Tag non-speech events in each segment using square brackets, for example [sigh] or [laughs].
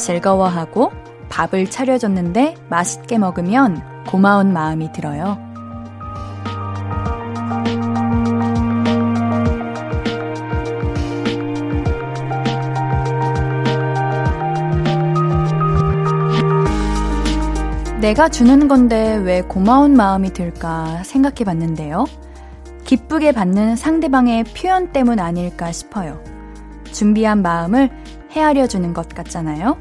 즐거워하고 밥을 차려줬는데 맛있게 먹으면 고마운 마음이 들어요. 내가 주는 건데 왜 고마운 마음이 들까 생각해 봤는데요. 기쁘게 받는 상대방의 표현 때문 아닐까 싶어요. 준비한 마음을 헤아려 주는 것 같잖아요.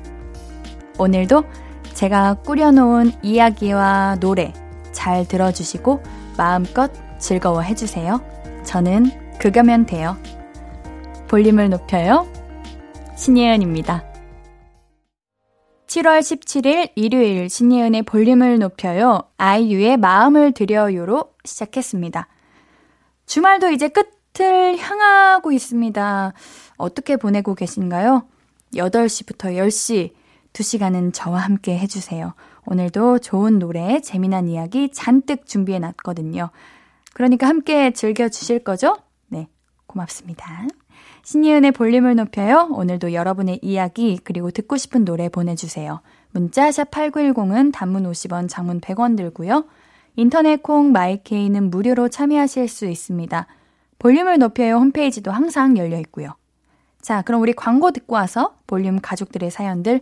오늘도 제가 꾸려놓은 이야기와 노래 잘 들어주시고 마음껏 즐거워해 주세요. 저는 그거면 돼요. 볼륨을 높여요. 신예은입니다. 7월 17일 일요일 신예은의 볼륨을 높여요. 아이유의 마음을 드려요로 시작했습니다. 주말도 이제 끝을 향하고 있습니다. 어떻게 보내고 계신가요? 8시부터 10시 2시간은 저와 함께 해주세요. 오늘도 좋은 노래, 재미난 이야기 잔뜩 준비해 놨거든요. 그러니까 함께 즐겨주실 거죠? 네, 고맙습니다. 신이은의 볼륨을 높여요. 오늘도 여러분의 이야기, 그리고 듣고 싶은 노래 보내주세요. 문자 샵 8910은 단문 50원, 장문 100원 들고요. 인터넷 콩 마이케이는 무료로 참여하실 수 있습니다. 볼륨을 높여요 홈페이지도 항상 열려 있고요. 자, 그럼 우리 광고 듣고 와서 볼륨 가족들의 사연들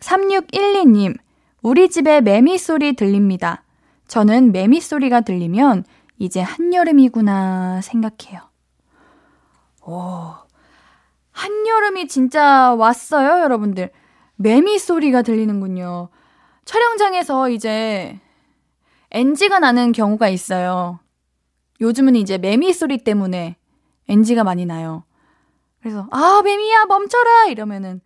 3612님, 우리 집에 매미 소리 들립니다. 저는 매미 소리가 들리면 이제 한여름이구나 생각해요. 오, 한여름이 진짜 왔어요, 여러분들. 매미 소리가 들리는군요. 촬영장에서 이제 NG가 나는 경우가 있어요. 요즘은 이제 매미 소리 때문에 NG가 많이 나요. 그래서, 아, 매미야, 멈춰라! 이러면은,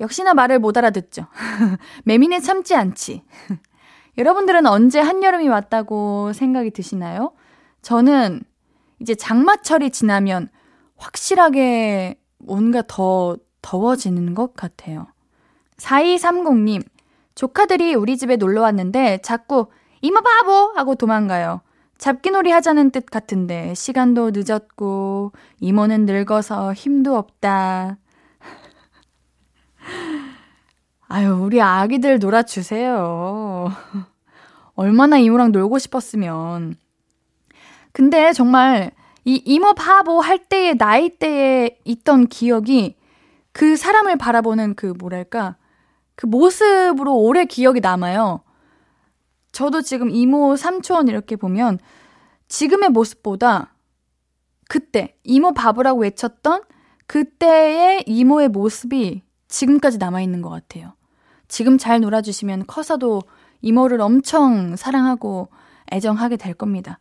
역시나 말을 못 알아듣죠. [laughs] 매미는 참지 않지. [laughs] 여러분들은 언제 한여름이 왔다고 생각이 드시나요? 저는 이제 장마철이 지나면 확실하게 뭔가 더 더워지는 것 같아요. 4230님, 조카들이 우리 집에 놀러 왔는데 자꾸 이모 바보! 하고 도망가요. 잡기놀이 하자는 뜻 같은데 시간도 늦었고 이모는 늙어서 힘도 없다. 아유, 우리 아기들 놀아주세요. 얼마나 이모랑 놀고 싶었으면. 근데 정말 이 이모 바보 할 때의 나이대에 있던 기억이 그 사람을 바라보는 그 뭐랄까 그 모습으로 오래 기억이 남아요. 저도 지금 이모 삼촌 이렇게 보면 지금의 모습보다 그때 이모 바보라고 외쳤던 그때의 이모의 모습이 지금까지 남아 있는 것 같아요. 지금 잘 놀아주시면 커서도 이모를 엄청 사랑하고 애정하게 될 겁니다.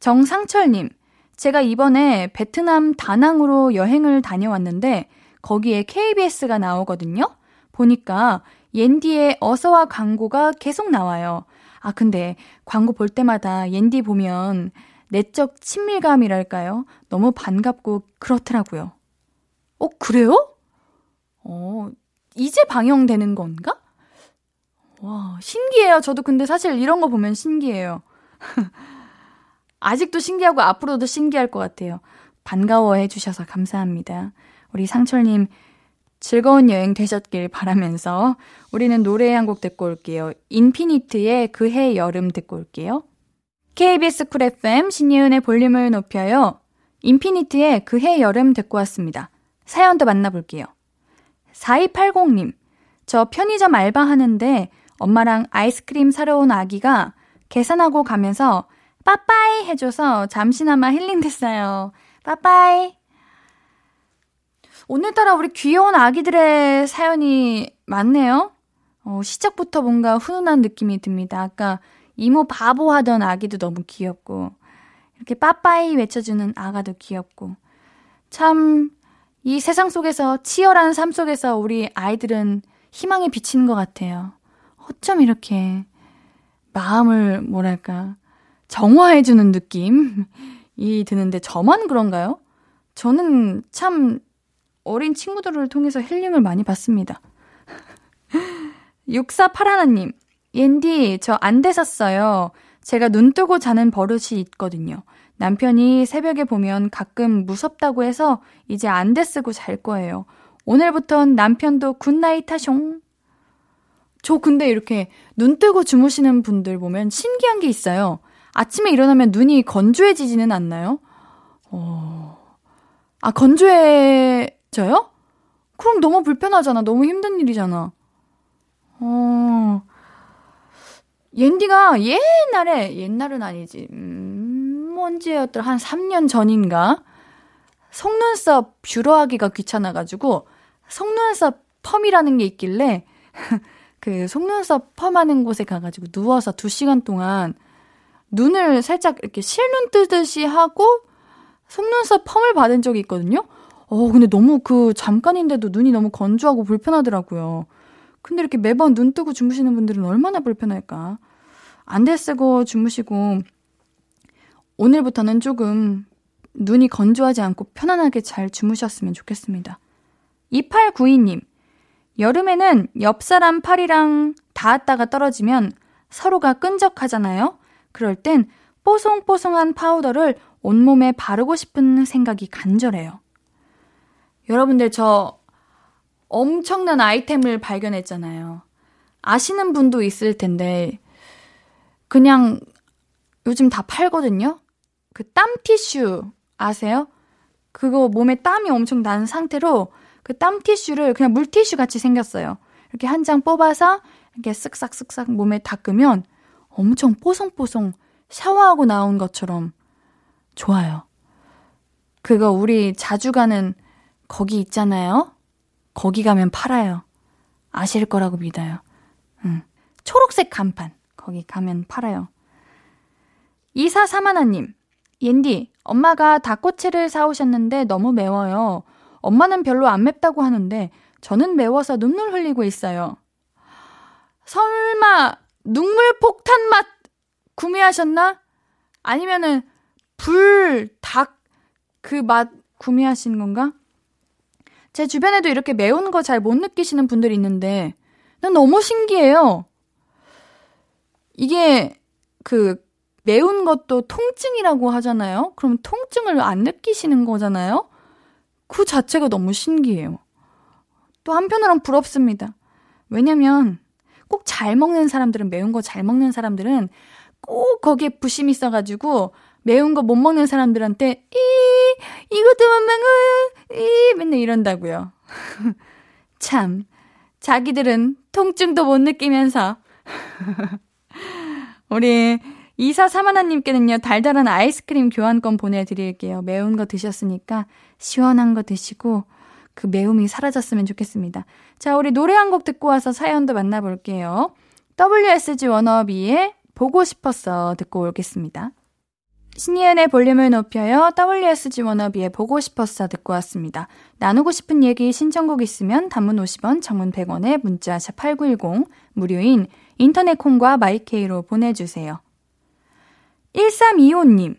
정상철님, 제가 이번에 베트남 다낭으로 여행을 다녀왔는데 거기에 KBS가 나오거든요. 보니까 옌디의 어서와 광고가 계속 나와요. 아, 근데 광고 볼 때마다 옌디 보면 내적 친밀감이랄까요? 너무 반갑고 그렇더라고요. 어, 그래요? 어, 이제 방영되는 건가? 와, 신기해요. 저도 근데 사실 이런 거 보면 신기해요. [laughs] 아직도 신기하고 앞으로도 신기할 것 같아요. 반가워해 주셔서 감사합니다. 우리 상철님 즐거운 여행 되셨길 바라면서 우리는 노래 한 곡 듣고 올게요. 인피니트의 그해 여름 듣고 올게요. KBS 쿨 FM 신예은의 볼륨을 높여요. 인피니트의 그해 여름 듣고 왔습니다. 사연도 만나볼게요. 4280님, 저 편의점 알바하는데 엄마랑 아이스크림 사러 온 아기가 계산하고 가면서 빠빠이 해줘서 잠시나마 힐링됐어요. 빠빠이. 오늘따라 우리 귀여운 아기들의 사연이 많네요. 어, 시작부터 뭔가 훈훈한 느낌이 듭니다. 아까 이모 바보 하던 아기도 너무 귀엽고, 이렇게 빠빠이 외쳐주는 아가도 귀엽고, 참, 이 세상 속에서, 치열한 삶 속에서 우리 아이들은 희망에 비치는 것 같아요. 어쩜 이렇게 마음을, 뭐랄까, 정화해주는 느낌이 드는데 저만 그런가요? 저는 참 어린 친구들을 통해서 힐링을 많이 받습니다. 6481님, 옌디, 저 안대 샀어요. 제가 눈 뜨고 자는 버릇이 있거든요. 남편이 새벽에 보면 가끔 무섭다고 해서 이제 안대 쓰고 잘 거예요. 오늘부턴 남편도 good night 하숑. 저 근데 이렇게 눈 뜨고 주무시는 분들 보면 신기한 게 있어요. 아침에 일어나면 눈이 건조해지지는 않나요? 어, 아, 건조해져요? 그럼 너무 불편하잖아. 너무 힘든 일이잖아. 어, 옌디가 옛날에, 옛날은 아니지, 음, 언제였더라? 한 3년 전인가? 속눈썹 뷰러하기가 귀찮아가지고, 속눈썹 펌이라는 게 있길래, [laughs] 그 속눈썹 펌하는 곳에 가가지고 누워서 2시간 동안 눈을 살짝 이렇게 실눈 뜨듯이 하고 속눈썹 펌을 받은 적이 있거든요. 어, 근데 너무 그 잠깐인데도 눈이 너무 건조하고 불편하더라고요. 근데 이렇게 매번 눈 뜨고 주무시는 분들은 얼마나 불편할까. 안대 쓰고 주무시고, 오늘부터는 조금 눈이 건조하지 않고 편안하게 잘 주무셨으면 좋겠습니다. 2892님, 여름에는 옆 사람 팔이랑 닿았다가 떨어지면 서로가 끈적하잖아요? 그럴 땐 뽀송뽀송한 파우더를 온몸에 바르고 싶은 생각이 간절해요. 여러분들 저 엄청난 아이템을 발견했잖아요. 아시는 분도 있을 텐데, 그냥 요즘 다 팔거든요? 그 땀 티슈 아세요? 그거 몸에 땀이 엄청 난 상태로 그 땀 티슈를 그냥 물티슈 같이 생겼어요. 이렇게 한 장 뽑아서 이렇게 쓱싹 쓱싹 몸에 닦으면 엄청 뽀송뽀송 샤워하고 나온 것처럼 좋아요. 그거 우리 자주 가는 거기 있잖아요? 거기 가면 팔아요. 아실 거라고 믿어요. 응. 초록색 간판. 거기 가면 팔아요. 이사사마나님, 옌디, 엄마가 닭꼬치를 사오셨는데 너무 매워요. 엄마는 별로 안 맵다고 하는데 저는 매워서 눈물 흘리고 있어요. 설마 눈물 폭탄 맛 구매하셨나? 아니면은 불, 닭, 그 맛 구매하신 건가? 제 주변에도 이렇게 매운 거 잘 못 느끼시는 분들이 있는데, 난 너무 신기해요. 이게, 그, 매운 것도 통증이라고 하잖아요? 그럼 통증을 안 느끼시는 거잖아요? 그 자체가 너무 신기해요. 또 한편으론 부럽습니다. 왜냐면, 꼭 잘 먹는 사람들은, 매운 거 잘 먹는 사람들은 꼭 거기에 부심이 있어가지고, 매운 거 못 먹는 사람들한테 이 이것도 못 먹어 이 맨날 이런다고요. [laughs] 참 자기들은 통증도 못 느끼면서 [laughs] 우리 이사 사만아님께는요 달달한 아이스크림 교환권 보내드릴게요. 매운 거 드셨으니까 시원한 거 드시고 그 매움이 사라졌으면 좋겠습니다. 자 우리 노래 한 곡 듣고 와서 사연도 만나볼게요. WSG 워너비의 보고 싶었어 듣고 오겠습니다. 신이은의 볼륨을 높여요. WSG 워너비의 보고 싶었어 듣고 왔습니다. 나누고 싶은 얘기 신청곡 있으면 단문 50원, 장문 100원에 문자 샵 8910 무료인 인터넷 콩과 마이케이로 보내주세요. 1325님,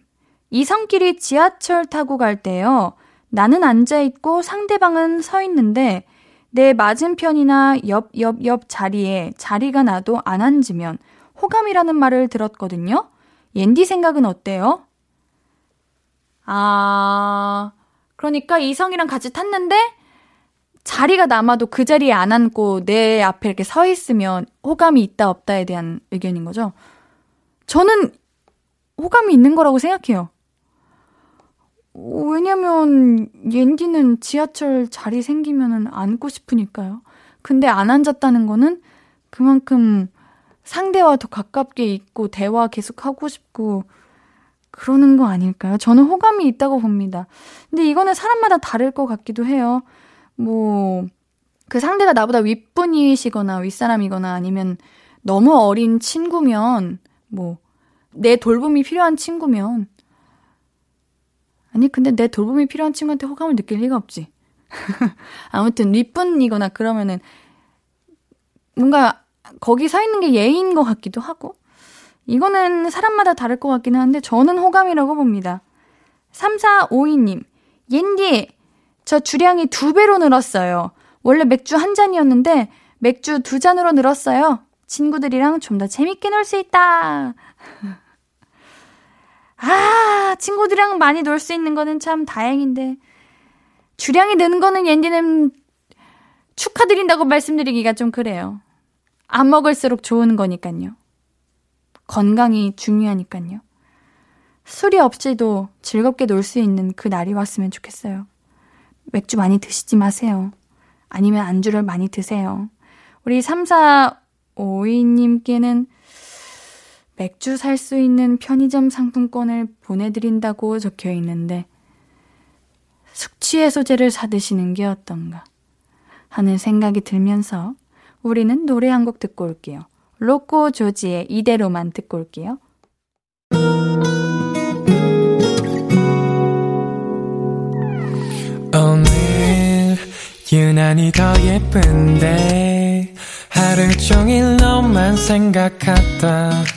이성끼리 지하철 타고 갈 때요. 나는 앉아있고 상대방은 서 있는데 내 맞은편이나 옆, 옆, 옆 자리에 자리가 나도 안 앉으면 호감이라는 말을 들었거든요. 옌디 생각은 어때요? 아, 그러니까 이성이랑 같이 탔는데 자리가 남아도 그 자리에 안 앉고 내 앞에 이렇게 서 있으면 호감이 있다 없다에 대한 의견인 거죠. 저는 호감이 있는 거라고 생각해요. 왜냐면 옌디는 지하철 자리 생기면은 앉고 싶으니까요. 근데 안 앉았다는 거는 그만큼 상대와 더 가깝게 있고 대화 계속 하고 싶고 그러는 거 아닐까요? 저는 호감이 있다고 봅니다. 근데 이거는 사람마다 다를 것 같기도 해요. 뭐, 그 상대가 나보다 윗분이시거나 윗사람이거나 아니면 너무 어린 친구면, 뭐, 내 돌봄이 필요한 친구면, 아니, 근데 내 돌봄이 필요한 친구한테 호감을 느낄 리가 없지. [laughs] 아무튼 윗분이거나 그러면은 뭔가 거기 서 있는 게 예의인 것 같기도 하고. 이거는 사람마다 다를 것 같기는 한데 저는 호감이라고 봅니다. 3452님, 옌디, 저 주량이 두 배로 늘었어요. 원래 맥주 한 잔이었는데 맥주 두 잔으로 늘었어요. 친구들이랑 좀 더 재밌게 놀 수 있다. [laughs] 아, 친구들이랑 많이 놀 수 있는 거는 참 다행인데. 주량이 느는 거는 옌디는 축하드린다고 말씀드리기가 좀 그래요. 안 먹을수록 좋은 거니까요. 건강이 중요하니까요. 술이 없이도 즐겁게 놀 수 있는 그 날이 왔으면 좋겠어요. 맥주 많이 드시지 마세요. 아니면 안주를 많이 드세요. 우리 3452님께는 맥주 살 수 있는 편의점 상품권을 보내드린다고 적혀 있는데, 숙취해소제를 사드시는 게 어떤가 하는 생각이 들면서 우리는 노래 한 곡 듣고 올게요. 로꼬 조지의 이대로만 듣고 올게요. 오늘 유난히 더 예쁜데 하루 종일 너만 생각하다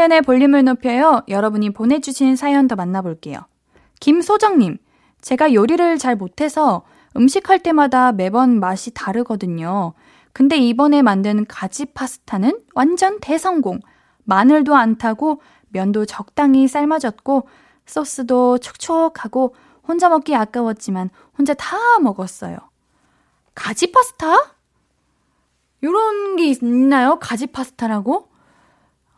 신예은의 볼륨을 높여요. 여러분이 보내주신 사연 더 만나볼게요. 김소정님, 제가 요리를 잘 못해서 음식할 때마다 매번 맛이 다르거든요. 근데 이번에 만든 가지 파스타는 완전 대성공. 마늘도 안 타고 면도 적당히 삶아졌고 소스도 촉촉하고 혼자 먹기 아까웠지만 혼자 다 먹었어요. 가지 파스타? 요런 게 있나요? 가지 파스타라고?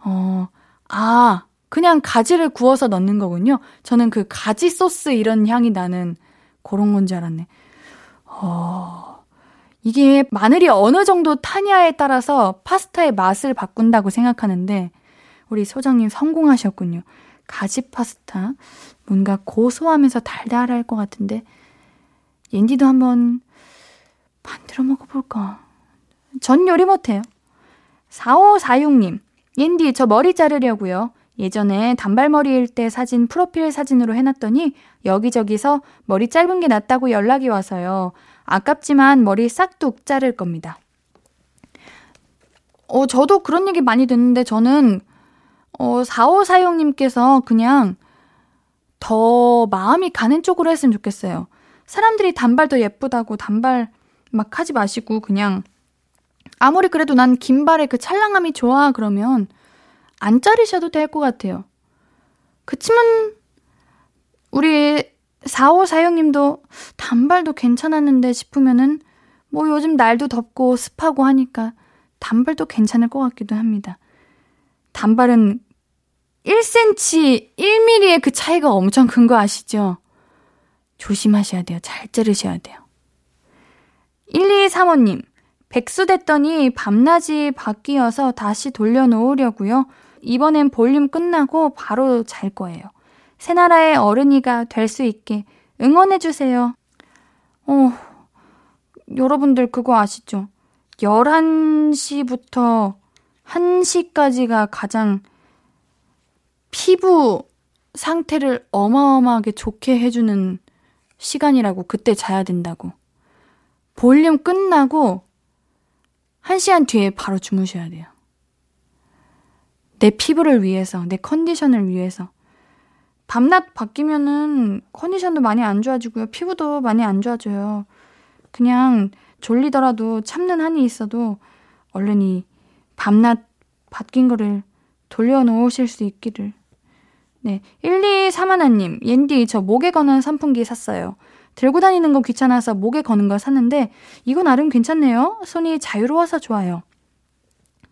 어, 아, 그냥 가지를 구워서 넣는 거군요. 저는 그 가지 소스 이런 향이 나는 그런 건 줄 알았네. 어, 이게 마늘이 어느 정도 타냐에 따라서 파스타의 맛을 바꾼다고 생각하는데, 우리 소장님 성공하셨군요. 가지 파스타. 뭔가 고소하면서 달달할 것 같은데, 옌디도 한번 만들어 먹어볼까. 전 요리 못해요. 4546님, 옌디, 저 머리 자르려고요. 예전에 단발머리일 때 사진 프로필 사진으로 해놨더니 여기저기서 머리 짧은 게 낫다고 연락이 와서요. 아깝지만 머리 싹둑 자를 겁니다. 어, 저도 그런 얘기 많이 듣는데 저는 어, 4546님께서 그냥 더 마음이 가는 쪽으로 했으면 좋겠어요. 사람들이 단발도 예쁘다고 단발 막 하지 마시고 그냥 아무리 그래도 난 긴발의 그 찰랑함이 좋아 그러면 안 자르셔도 될 것 같아요. 그치만 우리 4546님도 단발도 괜찮았는데 싶으면은 뭐 요즘 날도 덥고 습하고 하니까 단발도 괜찮을 것 같기도 합니다. 단발은 1cm, 1mm의 그 차이가 엄청 큰 거 아시죠? 조심하셔야 돼요. 잘 자르셔야 돼요. 1235님, 백수 됐더니 밤낮이 바뀌어서 다시 돌려놓으려고요. 이번엔 볼륨 끝나고 바로 잘 거예요. 새나라의 어른이가 될 수 있게 응원해주세요. 어, 여러분들 그거 아시죠? 11시부터 1시까지가 가장 피부 상태를 어마어마하게 좋게 해주는 시간이라고 그때 자야 된다고. 볼륨 끝나고 1시간 뒤에 바로 주무셔야 돼요. 내 피부를 위해서, 내 컨디션을 위해서. 밤낮 바뀌면은 컨디션도 많이 안 좋아지고요. 피부도 많이 안 좋아져요. 그냥 졸리더라도 참는 한이 있어도 얼른 이 밤낮 바뀐 거를 돌려놓으실 수 있기를. 네. 1231님, 옌디, 저 목에 거는 선풍기 샀어요. 들고 다니는 거 귀찮아서 목에 거는 걸 샀는데, 이거 나름 괜찮네요. 손이 자유로워서 좋아요.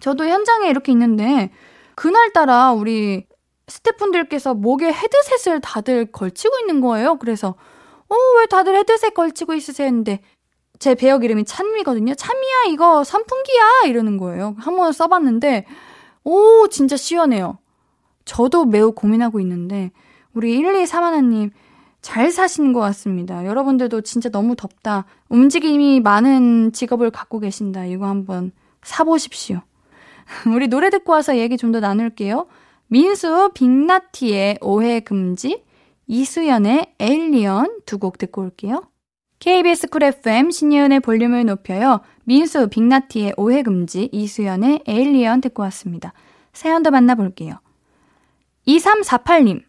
저도 현장에 이렇게 있는데, 그날따라 우리 스태프분들께서 목에 헤드셋을 다들 걸치고 있는 거예요. 그래서, 어, 왜 다들 헤드셋 걸치고 있으세요? 했는데, 제 배역 이름이 찬미거든요. 찬미야, 이거 선풍기야! 이러는 거예요. 한번 써봤는데, 오, 진짜 시원해요. 저도 매우 고민하고 있는데, 우리 1231님, 잘 사시는 것 같습니다. 여러분들도 진짜 너무 덥다. 움직임이 많은 직업을 갖고 계신다. 이거 한번 사보십시오. [laughs] 우리 노래 듣고 와서 얘기 좀 더 나눌게요. 민수 빅나티의 오해 금지, 이수현의 Alien 두 곡 듣고 올게요. KBS Cool FM 신예은의 볼륨을 높여요. 민수 빅나티의 오해 금지, 이수현의 Alien 듣고 왔습니다. 사연도 만나볼게요. 2348님,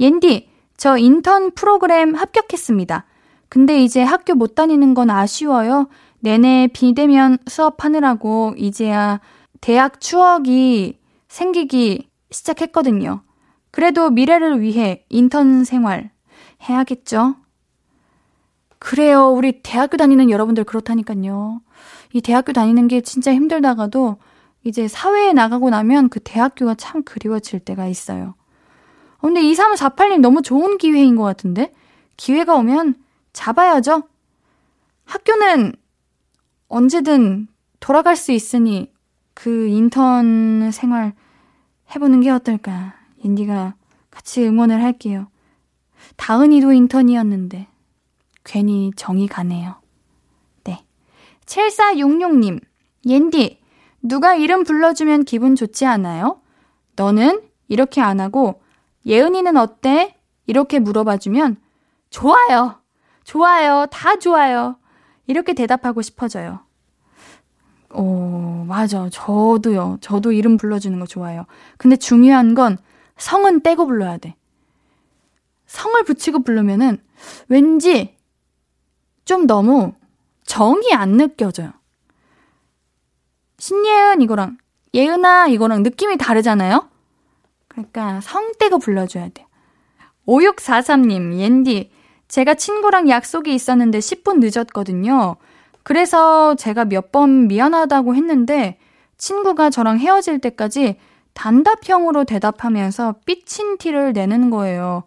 옌디, 저 인턴 프로그램 합격했습니다. 근데 이제 학교 못 다니는 건 아쉬워요. 내내 비대면 수업하느라고 이제야 대학 추억이 생기기 시작했거든요. 그래도 미래를 위해 인턴 생활 해야겠죠? 그래요. 우리 대학교 다니는 여러분들 그렇다니까요. 이 대학교 다니는 게 진짜 힘들다가도 이제 사회에 나가고 나면 그 대학교가 참 그리워질 때가 있어요. 어, 근데 2348님 너무 좋은 기회인 것 같은데? 기회가 오면 잡아야죠. 학교는 언제든 돌아갈 수 있으니 그 인턴 생활 해보는 게 어떨까. 인디가 같이 응원을 할게요. 다은이도 인턴이었는데 괜히 정이 가네요. 네. 7466님, 옌디, 누가 이름 불러주면 기분 좋지 않아요? 너는 이렇게 안 하고 예은이는 어때? 이렇게 물어봐주면 좋아요. 좋아요. 다 좋아요. 이렇게 대답하고 싶어져요. 어, 맞아. 저도요. 저도 이름 불러주는 거 좋아요. 근데 중요한 건 성은 떼고 불러야 돼. 성을 붙이고 부르면은 왠지 좀 너무 정이 안 느껴져요. 신예은 이거랑 예은아 이거랑 느낌이 다르잖아요? 그러니까 성 떼고 불러줘야 돼. 5643님, 옌디. 제가 친구랑 약속이 있었는데 10분 늦었거든요. 그래서 제가 몇 번 미안하다고 했는데 친구가 저랑 헤어질 때까지 단답형으로 대답하면서 삐친 티를 내는 거예요.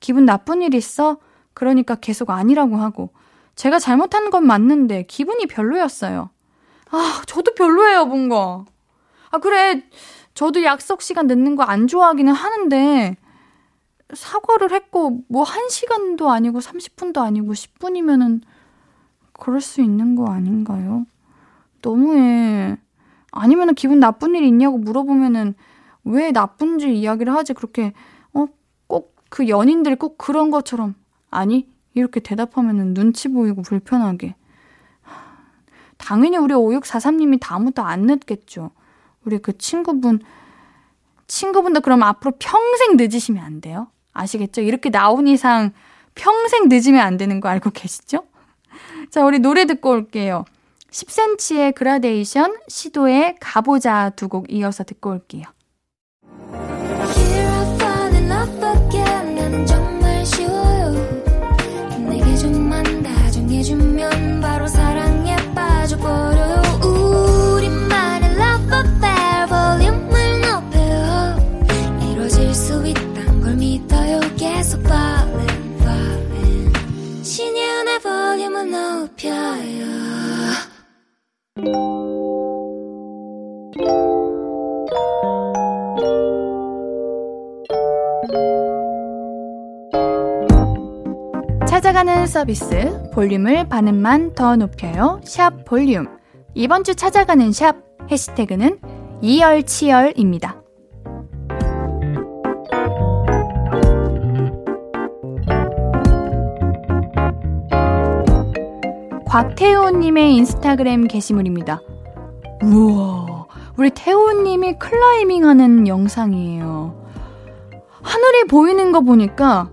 기분 나쁜 일 있어? 그러니까 계속 아니라고 하고. 제가 잘못한 건 맞는데 기분이 별로였어요. 아, 저도 별로예요, 뭔가. 아, 그래. 저도 약속 시간 늦는 거 안 좋아하기는 하는데, 사과를 했고, 뭐, 1시간도 아니고, 30분도 아니고, 10분이면은, 그럴 수 있는 거 아닌가요? 너무해. 아니면은 기분 나쁜 일 있냐고 물어보면은, 왜 나쁜지 이야기를 하지, 그렇게, 어, 꼭 그 연인들 꼭 그런 것처럼. 아니, 이렇게 대답하면은 눈치 보이고 불편하게. 당연히 우리 5643님이 다음부터 안 늦겠죠. 우리 그 친구분, 친구분도 그럼 앞으로 평생 늦으시면 안 돼요? 아시겠죠? 이렇게 나온 이상 평생 늦으면 안 되는 거 알고 계시죠? 자, 우리 노래 듣고 올게요. 10cm의 그라데이션, 시도의 가보자 두 곡 이어서 듣고 올게요. 높여요. 찾아가는 서비스 볼륨을 반음만 더 높여요. 샵 볼륨. 이번 주 찾아가는 샵 해시태그는 이열치열입니다. 곽태우님의 인스타그램 게시물입니다. 우와, 우리 태우님이 클라이밍 하는 영상이에요. 하늘이 보이는 거 보니까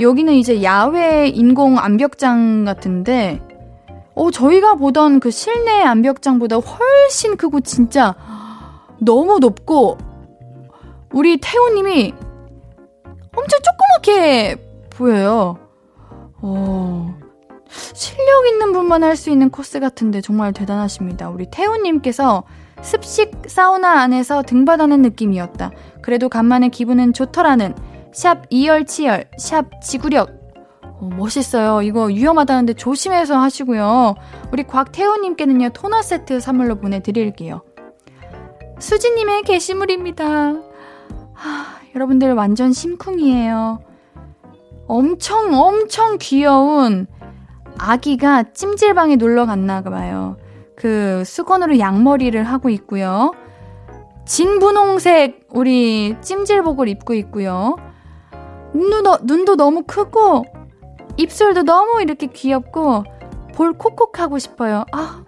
여기는 이제 야외 인공 암벽장 같은데, 어, 저희가 보던 그 실내 암벽장보다 훨씬 크고 진짜 너무 높고, 우리 태우님이 엄청 조그맣게 보여요. 어, 실력 있는 분만 할 수 있는 코스 같은데 정말 대단하십니다. 우리 태우님께서 습식 사우나 안에서 등받아낸 느낌이었다. 그래도 간만에 기분은 좋더라는 샵 이열치열, 샵 지구력. 어, 멋있어요. 이거 위험하다는데 조심해서 하시고요. 우리 곽태우님께는요, 토너 세트 선물로 보내드릴게요. 수지님의 게시물입니다. 하, 여러분들 완전 심쿵이에요. 엄청 엄청 귀여운 아기가 찜질방에 놀러 갔나 봐요. 그 수건으로 양머리를 하고 있고요. 진분홍색 우리 찜질복을 입고 있고요. 눈도, 눈도 너무 크고 입술도 너무 이렇게 귀엽고 볼 콕콕 하고 싶어요. 아,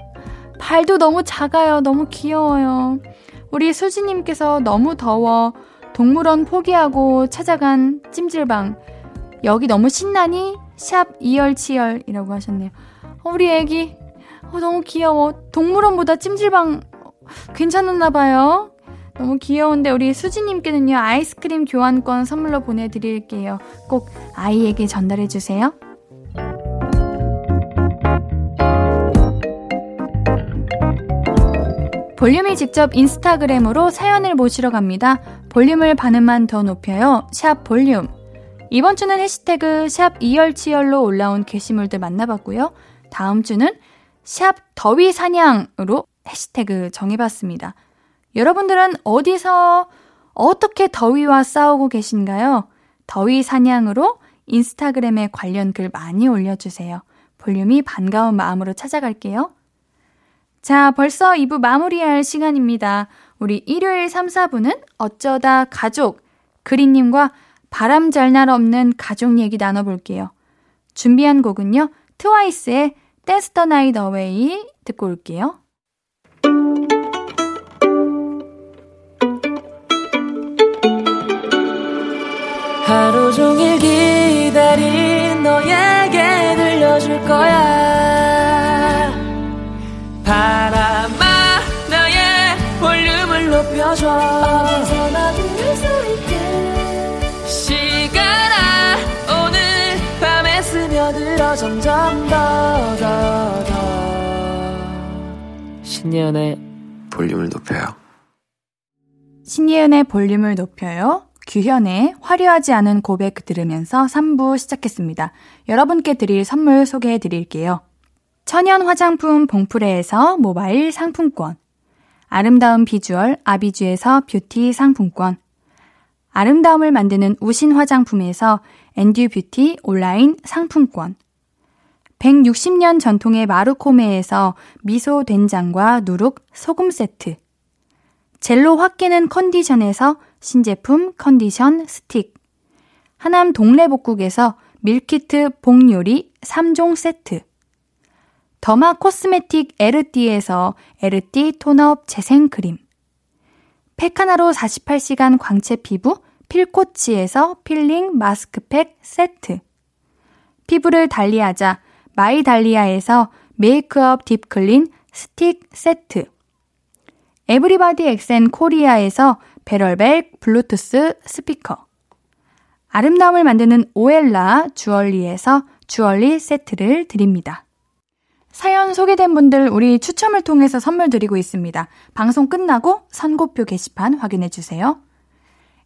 발도 너무 작아요. 너무 귀여워요. 우리 수지님께서 너무 더워 동물원 포기하고 찾아간 찜질방. 여기 너무 신나니? 샵 이열치열이라고 하셨네요. 어, 우리 애기 어, 너무 귀여워. 동물원보다 찜질방 괜찮았나 봐요. 너무 귀여운데 우리 수지님께는요 아이스크림 교환권 선물로 보내드릴게요. 꼭 아이에게 전달해 주세요. 볼륨이 직접 인스타그램으로 사연을 모시러 갑니다. 볼륨을 반음만 더 높여요. 샵 볼륨. 이번 주는 해시태그 샵 이열치열로 올라온 게시물들 만나봤고요. 다음 주는 샵 더위 사냥으로 해시태그 정해봤습니다. 여러분들은 어디서 어떻게 더위와 싸우고 계신가요? 더위 사냥으로 인스타그램에 관련 글 많이 올려주세요. 볼륨이 반가운 마음으로 찾아갈게요. 자, 벌써 2부 마무리할 시간입니다. 우리 일요일 3, 4부는 어쩌다 가족, 그린님과 바람 잘 날 없는 가족 얘기 나눠볼게요. 준비한 곡은요, 트와이스의 Dance the Night Away 듣고 올게요. 하루 종일 기다린 너에게 들려줄 거야 바람아 나의 볼륨을 높여줘 스며들어 점점 더 더 더 신예은의 볼륨을 높여요 신예은의 볼륨을 높여요. 규현의 화려하지 않은 고백 들으면서 3부 시작했습니다. 여러분께 드릴 선물 소개해 드릴게요. 천연 화장품 봉프레에서 모바일 상품권. 아름다운 비주얼 아비주에서 뷰티 상품권. 아름다움을 만드는 우신 화장품에서 엔듀 뷰티 온라인 상품권. 160년 전통의 마루코메에서 미소 된장과 누룩 소금 세트. 젤로 확 깨는 컨디션에서 신제품 컨디션 스틱. 하남 동래복국에서 밀키트 복요리 3종 세트. derma cosmetic 에르띠에서 에르띠 tone up 재생크림. 팩 하나로 48시간 광채 피부 필코치에서 필링 마스크팩 세트. 피부를 달리하자 마이달리아에서 메이크업 deep clean 스틱 세트. 에브리바디 엑센 코리아에서 베럴벨 블루투스 스피커. 아름다움을 만드는 오엘라 주얼리에서 주얼리 세트를 드립니다. 사연 소개된 분들 우리 추첨을 통해서 선물 드리고 있습니다. 방송 끝나고 선곡표 게시판 확인해 주세요.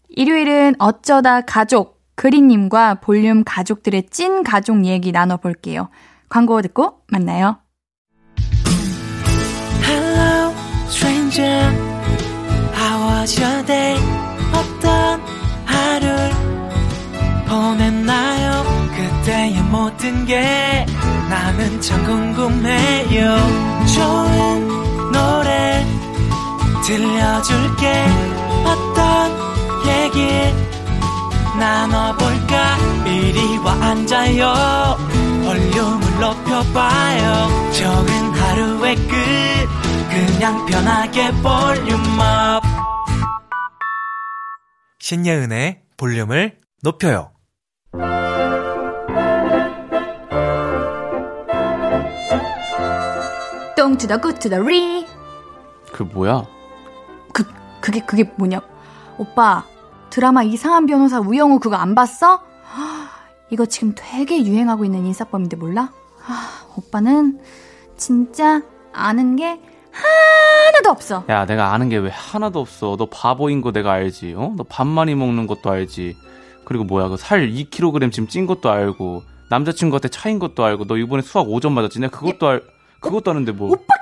일요일은 어쩌다 가족 그리님과 볼륨 가족들의 찐 가족 얘기 나눠볼게요. 광고 듣고 만나요. Hello, stranger. How was your day? 어떤 하루를 보냈나요? 그때의 모든 게 나는 참 궁금해요. 좋은 노래 들려줄게. 어떤 얘기 나눠볼까? 이리 와 앉아요. 볼륨을 높여봐요. 적은 하루의 끝. 그냥 편하게 볼륨업. 신예은의 볼륨을 높여요. 똥투더 굿투더 리. 그 뭐야? 그 그게 그게 뭐냐? 오빠 드라마 이상한 변호사 우영우 그거 안 봤어? [gasps] 이거 지금 되게 유행하고 있는 인사법인데 몰라? 오빠는 진짜 아는 게 하나도 없어. 야, 내가 아는 게 왜 하나도 없어. 너 바보인 거 내가 알지. 어? 너 밥 많이 먹는 것도 알지. 그리고 뭐야, 그 살 2kg 지금 찐 것도 알고. 남자친구한테 차인 것도 알고. 너 이번에 수학 5점 맞았지. 내가 그것도 알, 그것도 아는데 뭐. 오빠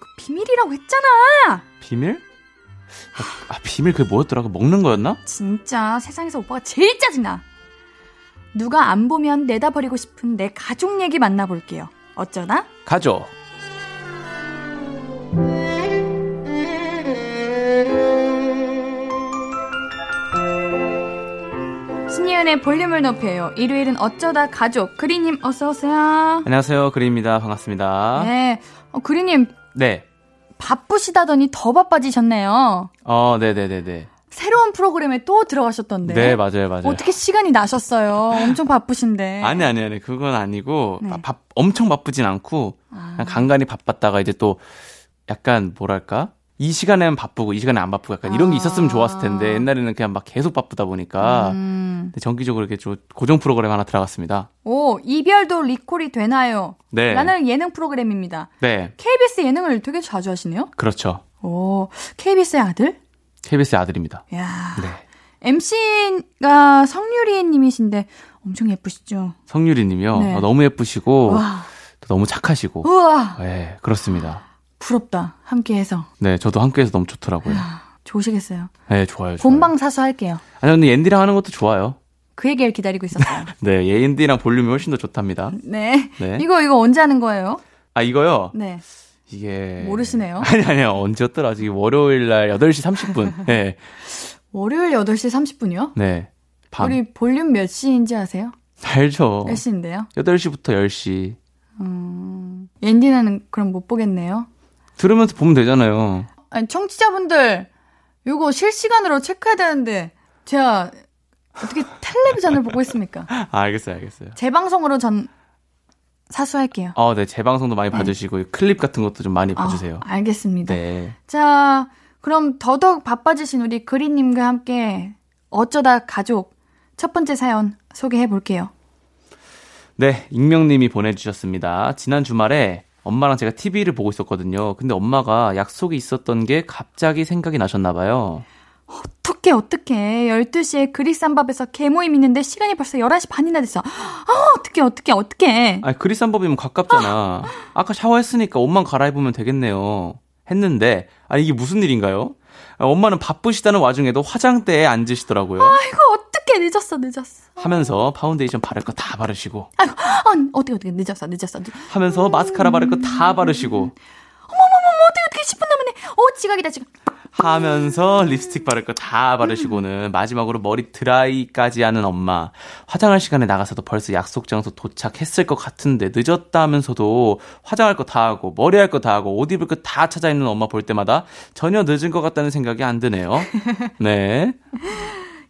그 비밀이라고 했잖아. 비밀? 아, 비밀 그게 뭐였더라? 그 먹는 거였나? 진짜 세상에서 오빠가 제일 짜증나. 누가 안 보면 내다 버리고 싶은 내 가족 얘기 만나볼게요. 어쩌나? 가죠. 신예은의 볼륨을 높여요. 일요일은 어쩌다 가족. 그리님 어서 오세요. 안녕하세요. 그리입니다. 반갑습니다. 네. 어, 그리님 네. 바쁘시다더니 더 바빠지셨네요. 어, 네네네네. 새로운 프로그램에 또 들어가셨던데. 네, 맞아요, 맞아요. 어떻게 시간이 나셨어요? 엄청 바쁘신데. 아니, 아니, 아니. 그건 아니고, 네. 바- 밥, 엄청 바쁘진 않고, 아. 간간히 바빴다가 이제 또, 약간, 뭐랄까? 이 시간에는 바쁘고, 이 시간에 안 바쁘고, 약간 이런 게 있었으면 좋았을 텐데, 옛날에는 그냥 막 계속 바쁘다 보니까, 음. 정기적으로 이렇게 좀 고정 프로그램 하나 들어갔습니다. 오, 이별도 리콜이 되나요? 네. 라는 예능 프로그램입니다. 네. KBS 예능을 되게 자주 하시네요? 그렇죠. 오, KBS의 아들? KBS의 아들입니다. 야 네. MC가 성유리 님이신데 엄청 예쁘시죠? 성유리 님이요. 네. 어, 너무 예쁘시고, 와, 또 너무 착하시고. 우와, 네, 그렇습니다. 부럽다. 함께 해서. 네, 저도 함께해서 너무 좋더라고요. 좋으시겠어요. 네, 좋아요. 좋아요. 본방 사수 할게요. 아니, 근데 옌디랑 하는 것도 좋아요. 그 얘기를 기다리고 있었어요. [laughs] 네, 옌디랑 볼륨이 훨씬 더 좋답니다. 네. 네. 이거, 이거 언제 하는 거예요? 아, 이거요? 네. 이게. 모르시네요? 아니, 아니요. 언제였더라? 지금 월요일 날 8시 30분. [laughs] 네. 월요일 8시 30분이요? 네. 밤. 우리 볼륨 몇 시인지 아세요? 알죠. 몇 시인데요? 8시부터 10시. 음, 옌디는 그럼 못 보겠네요. 들으면서 보면 되잖아요. 아니, 청취자분들, 요거 실시간으로 체크해야 되는데, 제가 어떻게 텔레비전을 보고 있습니까? [laughs] 아, 알겠어요, 알겠어요. 재방송으로 전 사수할게요. 어, 네. 재방송도 많이 봐주시고, 클립 같은 것도 좀 많이 봐주세요. 아, 알겠습니다. 네. 자, 그럼 더더욱 바빠지신 우리 그리님과 함께 어쩌다 가족 첫 번째 사연 소개해 볼게요. 네, 익명님이 보내주셨습니다. 지난 주말에 엄마랑 제가 TV를 보고 있었거든요. 근데 엄마가 약속이 있었던 게 갑자기 생각이 나셨나 봐요. 어떡해, 어떡해. 12시에 그리쌈밥에서 계모임 있는데 시간이 벌써 11시 반이나 됐어. 아, 어떡해, 어떡해, 어떡해. 아니, 그리쌈밥이면 가깝잖아. 아까 샤워했으니까 옷만 갈아입으면 되겠네요. 했는데, 아, 이게 무슨 일인가요? 아, 엄마는 바쁘시다는 와중에도 화장대에 앉으시더라고요. 아이고, 늦었어, 늦었어. 하면서 파운데이션 바를 거 다 바르시고, 아이고, 아, 어떻게, 어떻게, 늦었어, 늦었어. 늦- 하면서 마스카라 바를 거 다 바르시고, 어머머머, 어떻게, 어떻게 10분 남았네. 어, 지각이다, 지각. 하면서 립스틱 바를 거 다 바르시고는 마지막으로 머리 드라이까지 하는 엄마. 화장할 시간에 나가서도 벌써 약속 장소 도착했을 것 같은데 늦었다 하면서도 화장할 거 다 하고 머리 할 거 다 하고 옷 입을 거 다 찾아 입는 엄마 볼 때마다 전혀 늦은 것 같다는 생각이 안 드네요. 네.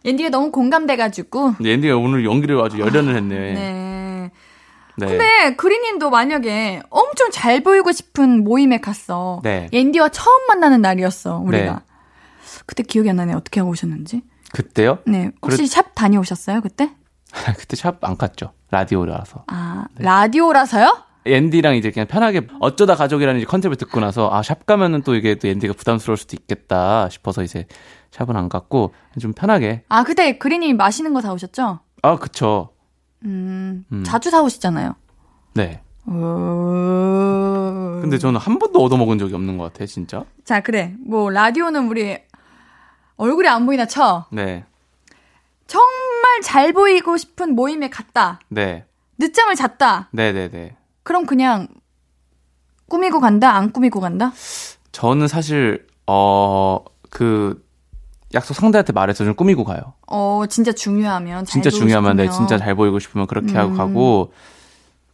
옌디가 너무 공감돼가지고. 근데 앤디가 오늘 연기를 아주 열연을 했네. 네. 네. 근데 그린님도 만약에 엄청 잘 보이고 싶은 모임에 갔어. 네. 옌디와 처음 만나는 날이었어, 우리가. 네. 그때 기억이 안 나네. 어떻게 하고 오셨는지. 그때요? 네. 혹시 샵 다녀오셨어요, 그때? [laughs] 그때 샵 안 갔죠. 라디오라서. 아, 라디오라서요? 앤디랑 이제 그냥 편하게 어쩌다 가족이라는 컨셉을 듣고 나서 아 샵 가면은 또 이게 또 앤디가 부담스러울 수도 있겠다 싶어서 이제 샵은 안 갔고 좀 편하게 아, 그때 그린님이 맛있는 거 사오셨죠? 아 그쵸 음, 음. 자주 사오시잖아요. 네 오... 근데 저는 한 번도 얻어먹은 적이 없는 것 같아 진짜 자, 그래. 뭐, 라디오는 우리 얼굴이 안 보이나 쳐. 네 정말 잘 보이고 싶은 모임에 갔다. 네. 늦잠을 잤다. 네네네. 그럼 그냥 꾸미고 간다? 안 꾸미고 간다? 저는 사실, 어, 그, 약속 상대한테 말해서 좀 꾸미고 가요. 어, 진짜 중요하면. 잘 진짜 중요하면, 네. 진짜 잘 보이고 싶으면 그렇게 하고 음. 가고.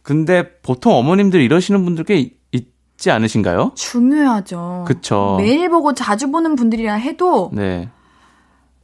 근데 보통 어머님들 이러시는 분들 꽤 이- 있지 않으신가요? 중요하죠. 그쵸. 매일 보고 자주 보는 분들이라 해도 네.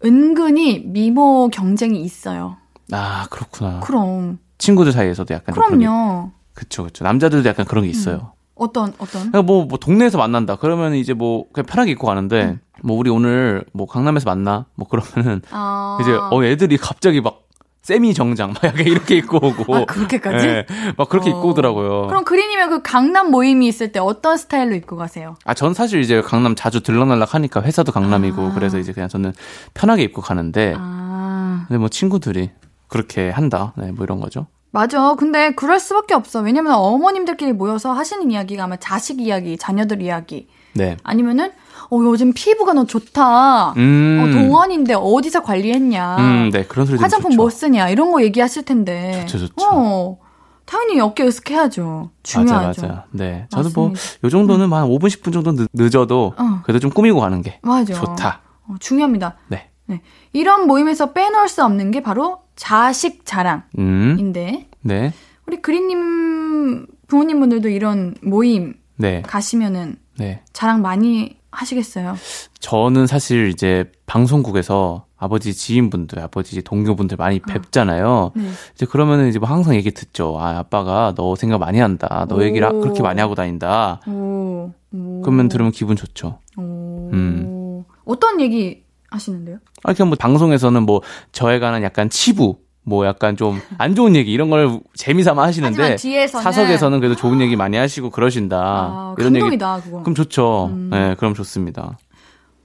은근히 미모 경쟁이 있어요. 아, 그렇구나. 그럼. 친구들 사이에서도 약간 그럼요. 그쵸, 그쵸. 남자들도 약간 그런 게 있어요. 어떤, 어떤? 그러니까 뭐, 뭐, 동네에서 만난다. 그러면 이제 뭐, 그냥 편하게 입고 가는데, 음. 뭐, 우리 오늘 뭐, 강남에서 만나? 뭐, 그러면은, [laughs] 아. 이제, 어, 애들이 갑자기 막, 세미 정장 막 약간 이렇게 입고 오고. 아, 그렇게까지? 네, 막 그렇게 어. 입고 오더라고요. 그럼 그린님의 그 강남 모임이 있을 때 어떤 스타일로 입고 가세요? 아, 전 사실 이제 강남 자주 들락날락 하니까 회사도 강남이고 아. 그래서 이제 그냥 저는 편하게 입고 가는데 아, 근데 뭐 친구들이 그렇게 한다. 네, 뭐 이런 거죠. 맞아. 근데 그럴 수밖에 없어. 왜냐면 어머님들끼리 모여서 하시는 이야기가 아마 자식 이야기, 자녀들 이야기, 네. 아니면은 어 요즘 피부가 너무 좋다. 음. 어, 동안인데 어디서 관리했냐. 음, 네. 그런 소리 화장품. 뭐 쓰냐 이런 거 얘기하실 텐데. 좋죠, 좋죠. 어, 당연히 어깨 으쓱해야죠. 중요하죠. 맞아, 맞아. 네. 저도 뭐, 맞습니다. 요 정도는 한 5분, 10분 정도 늦, 늦어도 어. 그래도 좀 꾸미고 가는 게 맞아. 좋다. 어, 중요합니다. 네. 네. 이런 모임에서 빼놓을 수 없는 게 바로 자식 자랑인데 음, 네. 우리 그린님 부모님분들도 이런 모임 네. 가시면은 네. 자랑 많이 하시겠어요. 저는 사실 이제 방송국에서 아버지 지인분들, 아버지 동료분들 많이 뵙잖아요. 네. 이제 그러면은 이제 뭐 항상 얘기 듣죠. 아, 아빠가 너 생각 많이 한다. 너 얘기를 아- 오. 그렇게 많이 하고 다닌다. 오. 오. 그러면 들으면 기분 좋죠. 오. 음. 어떤 얘기 하시는데요? 아, 그냥 뭐 방송에서는 뭐 저에 관한 약간 치부, 뭐 약간 좀 안 좋은 얘기 이런 걸 재미삼아 하시는데 뒤에서는 사석에서는 그래도 좋은 얘기 많이 하시고 그러신다. 아, 이런 얘기 감동이다 그거. 그럼 좋죠. 음. 네, 그럼 좋습니다.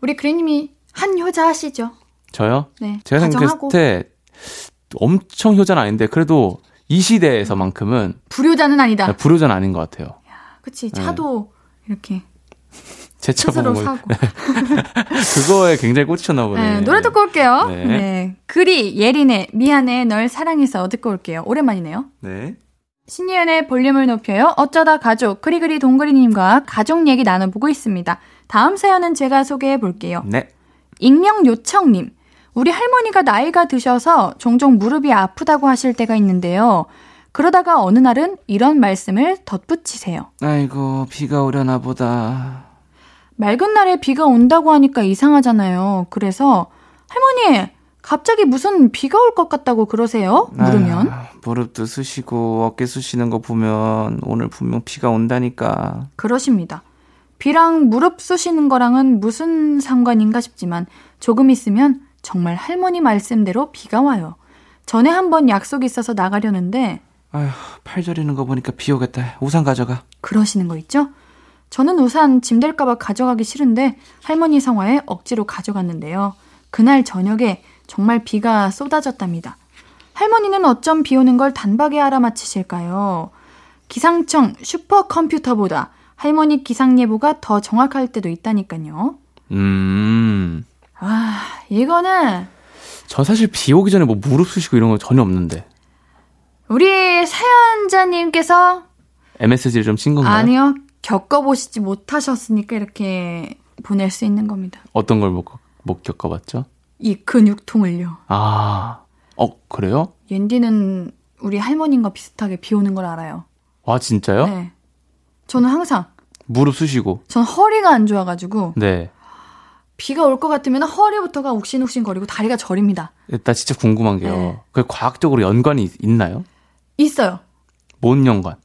우리 그린님이 한 효자 하시죠. 저요? 네. 제가 생각했을 때 엄청 효자는 아닌데 그래도 이 시대에서만큼은 불효자는 아니다. 불효자는 아닌 것 같아요. 그치 차도 이렇게 제차 스스로 사고. [laughs] 그거에 굉장히 꽂혔나 보네. 네, 노래 듣고 올게요. 네. 네. 그리 예린의 미안해 널 사랑해서 듣고 올게요. 오랜만이네요. 네. 신예은의 볼륨을 높여요. 어쩌다 가족 그리그리 동그리님과 가족 얘기 나눠보고 있습니다. 다음 사연은 제가 소개해 볼게요. 네. 익명 요청님. 우리 할머니가 나이가 드셔서 종종 무릎이 아프다고 하실 때가 있는데요. 그러다가 어느 날은 이런 말씀을 덧붙이세요. 아이고 비가 오려나 보다. 맑은 날에 비가 온다고 하니까 이상하잖아요. 그래서 할머니, 갑자기 무슨 비가 올 것 같다고 그러세요? 물으면 아휴, 무릎도 쑤시고 어깨 쑤시는 거 보면 오늘 분명 비가 온다니까. 그러십니다. 비랑 무릎 쑤시는 거랑은 무슨 상관인가 싶지만 조금 있으면 정말 할머니 말씀대로 비가 와요. 전에 한 번 약속이 있어서 나가려는데 아휴 팔 저리는 거 보니까 비 오겠다. 우산 가져가. 그러시는 거 있죠? 저는 우산 짐 될까봐 가져가기 싫은데 할머니 성화에 억지로 가져갔는데요. 그날 저녁에 정말 비가 쏟아졌답니다. 할머니는 어쩜 비 오는 걸 단박에 알아맞히실까요? 기상청 슈퍼컴퓨터보다 할머니 기상 예보가 더 정확할 때도 있다니까요. 음. 아, 이거는 저 사실 비 오기 전에 뭐 무릎 쑤시고 이런 거 전혀 없는데. 우리 사연자님께서 MSG를 좀 친 건가요? 아니요 겪어보시지 못하셨으니까 이렇게 보낼 수 있는 겁니다. 어떤 걸 못, 못 겪어봤죠? 이 근육통을요. 아, 어, 그래요? 옌디는 우리 할머님과 비슷하게 비 오는 걸 알아요. 와, 진짜요? 네. 저는 항상 무릎 쑤시고. 전 허리가 안 좋아가지고 네. 비가 올 것 같으면 허리부터가 욱신욱신 거리고 다리가 저립니다. 나 진짜 궁금한 게요. 네. 그 과학적으로 연관이 있- 있나요? 있어요. 뭔 연관?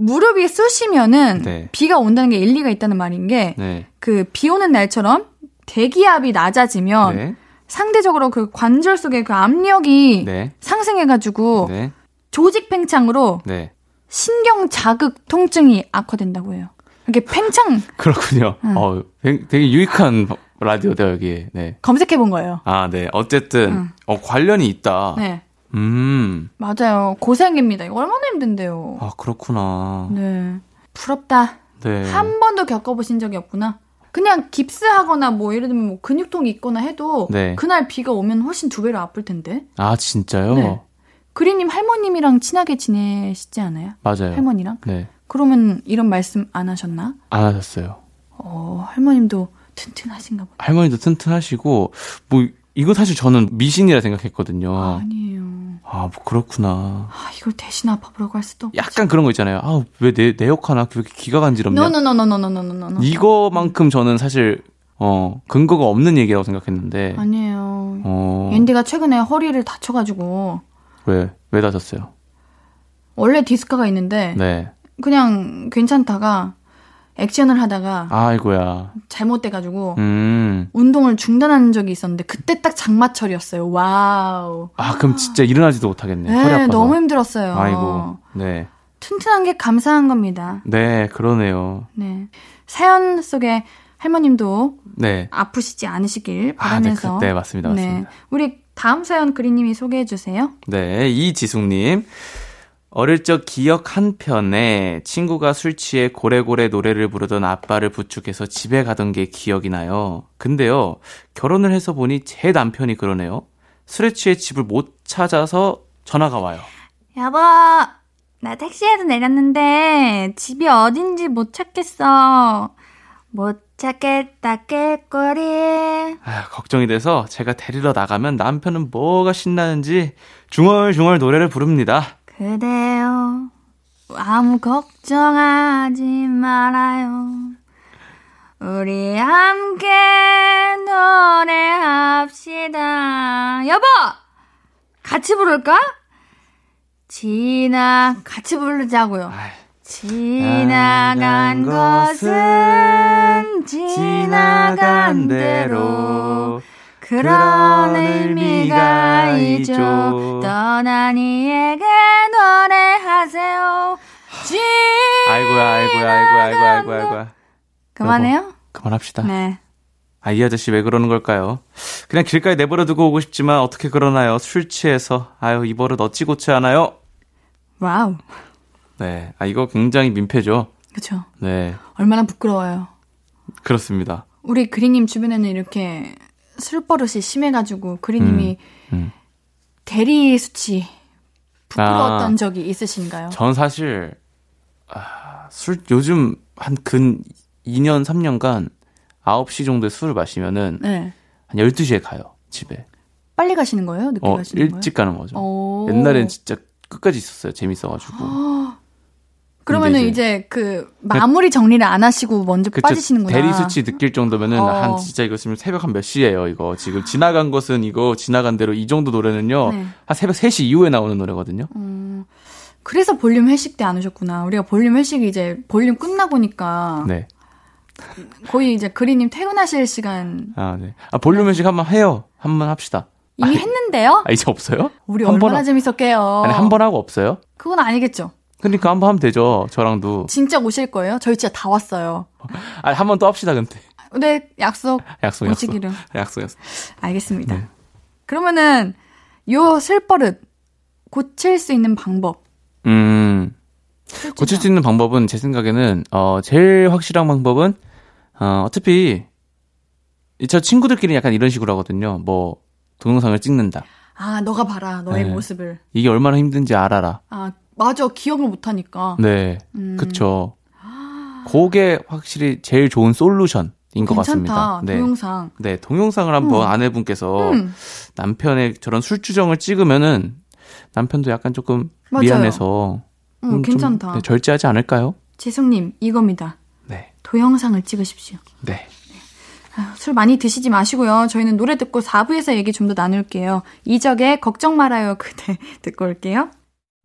무릎이 쑤시면은 네. 비가 온다는 게 일리가 있다는 말인 게 네. 그비 오는 날처럼 대기압이 낮아지면 네. 상대적으로 그 관절 속에 그 압력이 네. 상승해가지고 네. 조직 팽창으로 네. 신경 자극 통증이 악화된다고 해요. 이렇게 팽창 [laughs] 그렇군요. 음. 어, 되게, 유익한 라디오다, 여기. 네. 검색해 본 거예요. 아, 네. 어쨌든, 음. 어, 관련이 있다. 네. 음. 맞아요. 고생입니다. 이거 얼마나 힘든데요. 아, 그렇구나. 네. 부럽다. 네. 한 번도 겪어보신 적이 없구나. 그냥 깁스하거나 뭐 예를 들면 뭐 근육통이 있거나 해도 네. 그날 비가 오면 훨씬 두 배로 아플 텐데. 아, 진짜요? 네. 그리님 할머님이랑 친하게 지내시지 않아요? 맞아요. 할머니랑? 네. 그러면 이런 말씀 안 하셨나? 안 하셨어요. 어, 할머님도 튼튼하신가 보다. 할머니도 튼튼하시고, 뭐, 이거 사실 저는 미신이라 생각했거든요. 아니에요. 아, 뭐, 그렇구나. 아, 이걸 대신 아파보라고 할 수도 없지. 약간 그런 거 있잖아요. 아, 왜 내, 내 욕하나? 왜 이렇게 귀가 간지럽냐? 노노노노노노노노노. 이거만큼 저는 사실, 어, 근거가 없는 얘기라고 생각했는데, 아니에요. 어, 옌디가 최근에 허리를 다쳐 가지고 왜, 왜 다쳤어요? 원래 디스크가 있는데 네. 그냥 괜찮다가 액션을 하다가 아이고야. 잘못돼가지고 음. 운동을 중단한 적이 있었는데 그때 딱 장마철이었어요. wow. 아, 그럼 진짜 일어나지도 못하겠네. 허리 네, 아파서. 너무 힘들었어요. 아이고. 네. 튼튼한 게 감사한 겁니다. 네, 그러네요. 네. 사연 속에 할머님도 네. 아프시지 않으시길 아, 네, 바라면서. 그- 네, 맞습니다. 네. 맞습니다. 우리 다음 사연 그리님이 소개해 주세요. 네, 이지숙님. 어릴 적 기억 한 편에 친구가 술 취해 고래고래 노래를 부르던 아빠를 부축해서 집에 가던 게 기억이 나요. 근데요, 결혼을 해서 보니 제 남편이 그러네요. 술에 취해 집을 못 찾아서 전화가 와요. 여보, 나 택시에서 내렸는데 집이 어딘지 못 찾겠어. 못 찾겠다 깨꼬리. 아, 걱정이 돼서 제가 데리러 나가면 남편은 뭐가 신나는지 중얼중얼 노래를 부릅니다. 그대요. 아무 걱정하지 말아요. 우리 함께 노래합시다. 여보! 같이 부를까? 지나, 같이 부르자고요. 지나간 것은 지나간 대로 그런 의미가 있죠. 떠난 이에게 노래하세요. 지 아이고야, 아이고야, 아이고야, 아이고야, 아이고야, 아이고야. 그만해요? 그만합시다. 네. 아, 이 아저씨 왜 그러는 걸까요? 그냥 길가에 내버려 두고 오고 싶지만 어떻게 그러나요? 술 취해서. 아유, 이 버릇 어찌 고치 하나요? wow. 네. 아, 이거 굉장히 민폐죠. 그쵸. 네. 얼마나 부끄러워요. 그렇습니다. 우리 그리님 주변에는 이렇게 술버릇이 심해가지고 그리님이 음. 대리 수치 부끄러웠던 아. 적이 있으신가요? 전 사실, 아, 술, 요즘 한 근 2년, 3년간 9시 정도에 술을 마시면은 네. 한 12시에 가요, 집에. 빨리 가시는 거예요? 늦게 어, 가시는 거예요? 일찍 가는 거죠. 오. 옛날엔 진짜 끝까지 있었어요. 재밌어가지고. 그러면은 근데 이제, 그 마무리 정리를 안 하시고 먼저 그쵸. 빠지시는구나. 대리 수치 느낄 정도면은 어. 한 진짜 이거 지금 새벽 한 몇 시예요, 이거. 지금 지나간 것은 이거 지나간 대로 이 정도 노래는요. 네. 한 새벽 3시 이후에 나오는 노래거든요. 음, 그래서 볼륨 회식 때 안 오셨구나. 우리가 볼륨 회식이 이제 볼륨 끝나보니까 네. 거의 이제 그리님 퇴근하실 시간 아, 네. 아, 볼륨 회식 한번 해요. 한번 합시다. 이미 했는데요? 아, 이제 없어요? 우리 한번 얼마나 하- 재밌었게요. 아니, 한 번 하고 없어요? 그건 아니겠죠. 그러니까 한번 하면 되죠. 저랑도. 진짜 오실 거예요? 저희 진짜 다 왔어요. 아, 한번 또 합시다, 근데. 네, 약속. 약속, 약속. 오시기로. 약속, 약속. 알겠습니다. 네. 그러면은 요 슬버릇 고칠 수 있는 방법. 음. 고칠 수 있는 방법은 제 생각에는 어 제일 확실한 방법은 어 어차피 저 친구들끼리 약간 이런 식으로 하거든요. 뭐 동영상을 찍는다. 아, 너가 봐라. 너의 네. 모습을. 이게 얼마나 힘든지 알아라. 아, 맞아. 기억을 못 하니까. 네. 음. 그쵸. 그게 확실히 제일 좋은 솔루션인 것. 같습니다. 네. 동영상. 네, 동영상을 한번 음. 아내분께서 음. 남편의 저런 술주정을 찍으면은 남편도 약간 조금 맞아요. 미안해서 음, 음, 좀, 괜찮다. 네, 절제하지 않을까요? 재성님, 이겁니다. 네. 동영상을 찍으십시오. 네. 아휴, 술 많이 드시지 마시고요. 저희는 노래 듣고 4부에서 얘기 좀 더 나눌게요. 이적의 걱정 말아요 그대 [laughs] 듣고 올게요.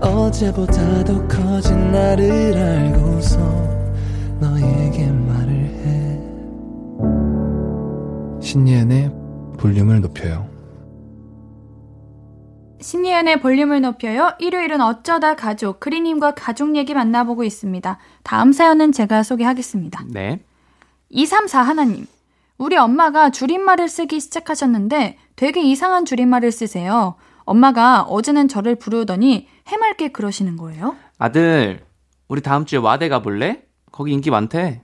어제보다 더 커진 나를 알고서 너에게 말을 해 신예은의 볼륨을 높여요. 신예은의 볼륨을 높여요. 일요일은 어쩌다 가족, 그리님과 가족 얘기 만나보고 있습니다. 다음 사연은 제가 소개하겠습니다. 네. 234 하나님. 우리 엄마가 줄임말을 쓰기 시작하셨는데 되게 이상한 줄임말을 쓰세요. 엄마가 어제는 저를 부르더니 해맑게 그러시는 거예요. 아들, 우리 다음 주에 와대 가볼래? 거기 인기 많대.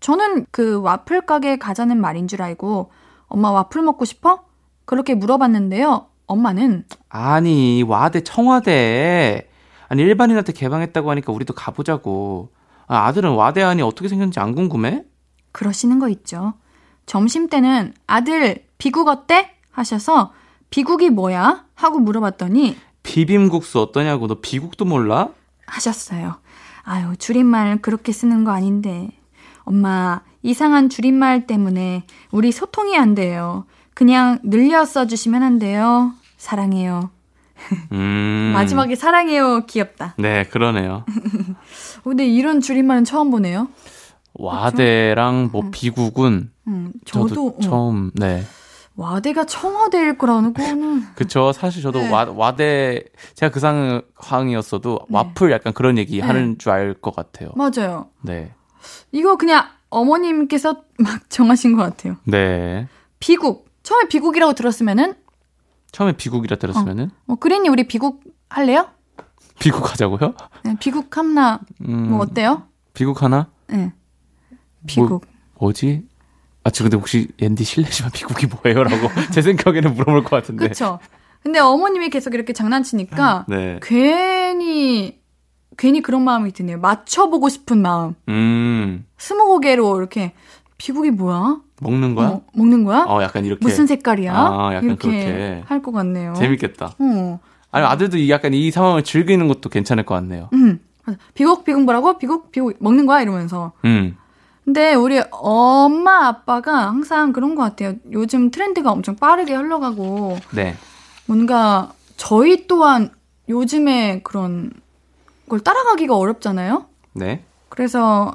저는 그 와플 가게 가자는 말인 줄 알고 엄마 와플 먹고 싶어? 그렇게 물어봤는데요. 엄마는 아니, 와대 청와대. 아니, 일반인한테 개방했다고 하니까 우리도 가보자고. 아, 아들은 와대 안이 어떻게 생겼는지 안 궁금해? 그러시는 거 있죠. 점심 때는 아들 비국 어때? 하셔서 비국이 뭐야? 하고 물어봤더니 비빔국수 어떠냐고 너 비국도 몰라? 하셨어요. 아유, 줄임말 그렇게 쓰는 거 아닌데. 엄마, 이상한 줄임말 때문에 우리 소통이 안 돼요. 그냥 늘려 써주시면 안 돼요. 사랑해요. [laughs] 음. 마지막에 사랑해요. 귀엽다. 네, 그러네요. [laughs] 근데 이런 줄임말은 처음 보네요. 와대랑 뭐 비국은 음, 저도, 저도, 어, 처음 네. 와대가 청와대일 거라는 거는 그쵸. 사실 저도 네. 와, 와대, 제가 그 상황이었어도 네. 와플 약간 그런 얘기 네. 하는 줄 알 것 같아요. 맞아요. 네. 이거 그냥 어머님께서 막 정하신 것 같아요. 네. 비국. 처음에 비국이라고 들었으면은 처음에 비국이라 들었으면은 어, 그린이 우리 비국 할래요? 비국 하자고요? 네, 비국 함나 음, 뭐 어때요? 비국 하나? 네. 비국. 뭐지? 아, 저 근데 혹시 앤디 실례지만 비국이 뭐예요? 라고 [laughs] 제 생각에는 물어볼 것 같은데. 그쵸. 근데 어머님이 계속 이렇게 장난치니까 네. 괜히 괜히 그런 마음이 드네요. 맞춰보고 싶은 마음. 음, 스무고개로 이렇게 비국이 뭐야? 먹는 거야? 어, 먹는 거야? 어, 약간 이렇게. 무슨 색깔이야? 아, 약간 이렇게 그렇게. 할 것 같네요. 재밌겠다. 어. 아니, 아들도 이 약간 이 상황을 즐기는 것도 괜찮을 것 같네요. 음. 비국 비국 뭐라고? 비국 비국 먹는 거야 이러면서. 음, 근데 우리 엄마 아빠가 항상 그런 것 같아요. 요즘 트렌드가 엄청 빠르게 흘러가고 네. 뭔가 저희 또한 요즘에 그런 걸 따라가기가 어렵잖아요. 네. 그래서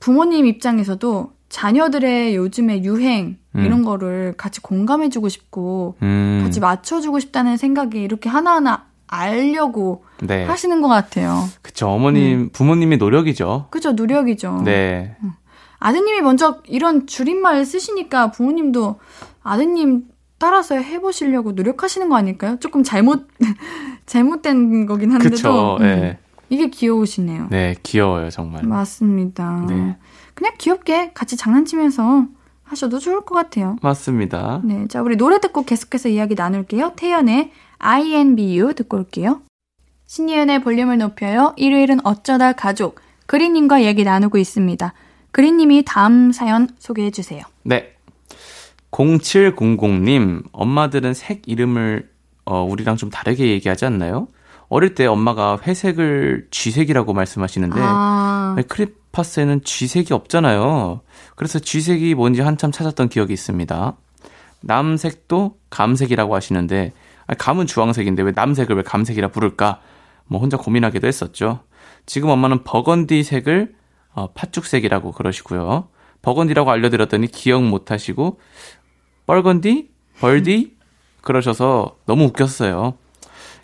부모님 입장에서도 자녀들의 요즘의 유행 음. 이런 거를 같이 공감해주고 싶고 음, 같이 맞춰주고 싶다는 생각이 이렇게 하나하나 알려고 네. 하시는 것 같아요. 그쵸. 어머님, 부모님의 노력이죠. 그죠? 노력이죠. 네. 아드님이 먼저 이런 줄임말 쓰시니까 부모님도 아드님 따라서 해보시려고 노력하시는 거 아닐까요? 조금 잘못 [laughs] 잘못된 거긴 한데도 그쵸. 음, 네. 이게 귀여우시네요. 네, 귀여워요, 정말. 맞습니다. 네. 그냥 귀엽게 같이 장난치면서 하셔도 좋을 것 같아요. 맞습니다. 네, 자 우리 노래 듣고 계속해서 이야기 나눌게요. 태연의 INBU 듣고 올게요. 신예은의 볼륨을 높여요. 일요일은 어쩌다 가족 그린님과 얘기 나누고 있습니다. 그린님이 다음 사연 소개해 주세요. 네. 0700님, 엄마들은 색 이름을, 어, 우리랑 좀 다르게 얘기하지 않나요? 어릴 때 엄마가 회색을 쥐색이라고 말씀하시는데, 아, 아니, 크리파스에는 쥐색이 없잖아요. 그래서 쥐색이 뭔지 한참 찾았던 기억이 있습니다. 남색도 감색이라고 하시는데, 아니, 감은 주황색인데 왜 남색을 왜 감색이라 부를까? 뭐 혼자 고민하기도 했었죠. 지금 엄마는 버건디 색을 어, 팥죽색이라고 그러시고요. 버건디라고 알려드렸더니 기억 못 하시고, 뻘건디? 벌디? [laughs] 그러셔서 너무 웃겼어요.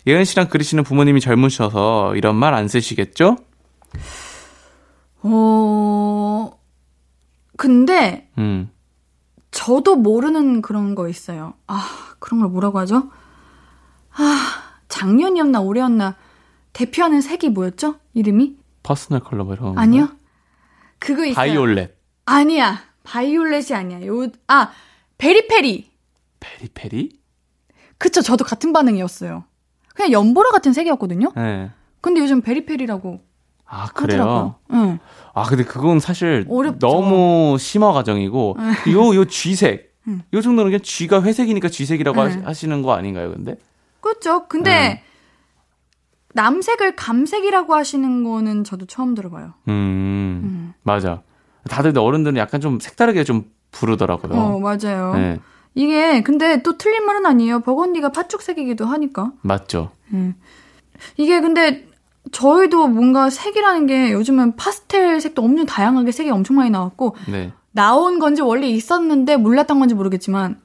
예은 씨랑 그리시는 부모님이 젊으셔서 이런 말 안 쓰시겠죠? 어, 근데 음. 저도 모르는 그런 거 있어요. 아, 그런 걸 뭐라고 하죠? 아, 작년이었나 올해였나 대표하는 색이 뭐였죠? 이름이? personal color 뭐 이런 거. 아니요. 그거 있어요. 바이올렛. 아니야. 바이올렛이 아니야. 요, 아, 베리페리. 페리페리? 그쵸, 저도 같은 반응이었어요. 그냥 연보라 같은 색이었거든요? 네. 근데 요즘 Very Peri라고 아, 그래요? 하더라고요. 응. 아, 근데 그건 사실 어렵죠. 너무 심화 과정이고, 요, 요 쥐색. 음. 요 정도는 그냥 쥐가 회색이니까 쥐색이라고 음. 하시, 하시는 거 아닌가요, 근데? 그렇죠. 근데 남색을 감색이라고 하시는 거는 저도 처음 들어봐요. 음, 음. 맞아. 다들 어른들은 약간 좀 색다르게 좀 부르더라고요. 어, 맞아요. 네, 이게 근데 또 틀린 말은 아니에요. 버건디가 팥죽색이기도 하니까. 맞죠. 이게 근데 저희도 뭔가 색이라는 게 요즘은 파스텔 색도 엄청 다양하게 색이 엄청 많이 나왔고 네, 나온 건지 원래 있었는데 몰랐던 건지 모르겠지만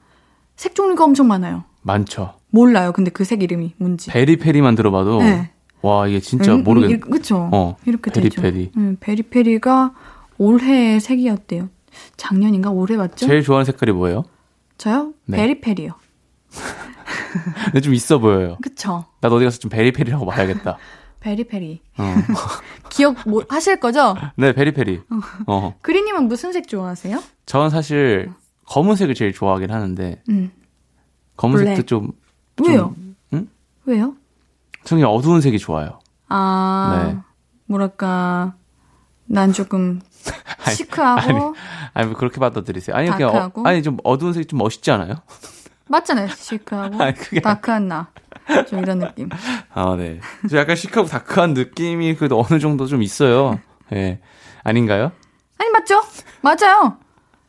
색 종류가 엄청 많아요. 많죠. 몰라요. 근데 그 색 이름이 뭔지. 베리페리만 들어봐도, 네. 와, 이게 진짜 음, 모르겠, 음, 그쵸. 어, 이렇게 베리페리. 되죠. 음, 베리페리가 올해의 색이었대요. 작년인가 올해 맞죠? 제일 좋아하는 색깔이 뭐예요? 저요? 네. 베리페리요. [laughs] 근데 좀 있어 보여요. 그쵸. 나도 어디 가서 좀 Very Peri라고 말해야겠다. [laughs] Very Peri. 어. [laughs] 기억 뭐 하실 거죠? 네, Very Peri. 어. 그리님은 무슨 색 좋아하세요? 저는 사실 검은색을 제일 좋아하긴 하는데 음. 검은색도 블랙. 좀 왜요? 응? 왜요? 저는 어두운 색이 좋아요. 아, 네. 뭐랄까, 난 조금 [laughs] 아니, 시크하고 아니, 뭐 그렇게 받아들이세요. 아니, 그냥, 어, 다크하고? 아니, 좀 어두운 색이 좀 멋있지 않아요? 맞잖아요. 시크하고 [laughs] 아니, 다크한 나. 좀 이런 느낌. [laughs] 아, 네. 저 약간 시크하고 다크한 느낌이 그래도 어느 정도 좀 있어요. 예. 아닌가요? 아니 맞죠? 맞아요.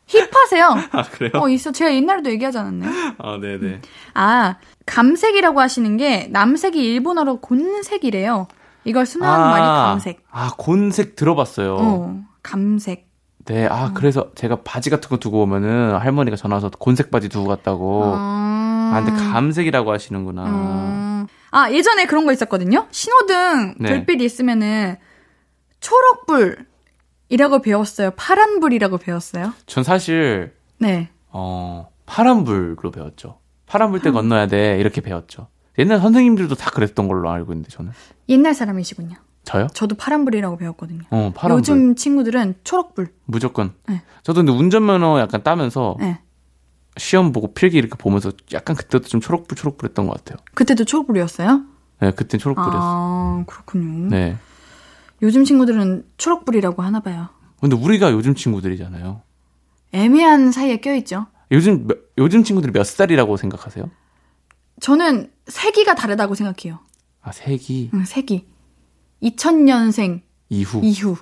힙하세요. [laughs] 아, 그래요? 어 있어. 제가 옛날에도 얘기하지 않았나요? 아, 네네. 아 감색이라고 하시는 게 남색이 일본어로 곤색이래요. 이걸 순화하는 말이 감색. 아, 곤색 들어봤어요. 어 감색. 네, 아, 그래서 제가 바지 같은 거 두고 오면은 할머니가 전화 와서 곤색 바지 두고 갔다고. 아, 아, 근데 감색이라고 하시는구나. 음. 아 예전에 그런 거 있었거든요. 신호등 네. 불빛 있으면은 초록불 이라고 배웠어요. 파란불이라고 배웠어요. 전 사실, 네. 어, 파란불로 배웠죠. 파란불 때 건너야 돼. 이렇게 배웠죠. 옛날 선생님들도 다 그랬던 걸로 알고 있는데, 저는. 옛날 사람이시군요. 저요? 저도 파란불이라고 배웠거든요. 어, 파란불. 요즘 친구들은 초록불. 무조건. 네. 저도 근데 운전면허 약간 따면서 네. 시험 보고 필기 이렇게 보면서 약간 그때도 좀 초록불 초록불 했던 것 같아요. 그때도 초록불이었어요? 네, 그땐 초록불이었어. 요 아, 그렇군요. 네. 요즘 친구들은 초록불이라고 하나 봐요. 근데 우리가 요즘 친구들이잖아요. 애매한 사이에 껴있죠. 요즘 몇- 요즘 친구들이 몇 살이라고 생각하세요? 저는 세기가 다르다고 생각해요. 아, 세기 응, 세기. 2000년생 이후. 이후.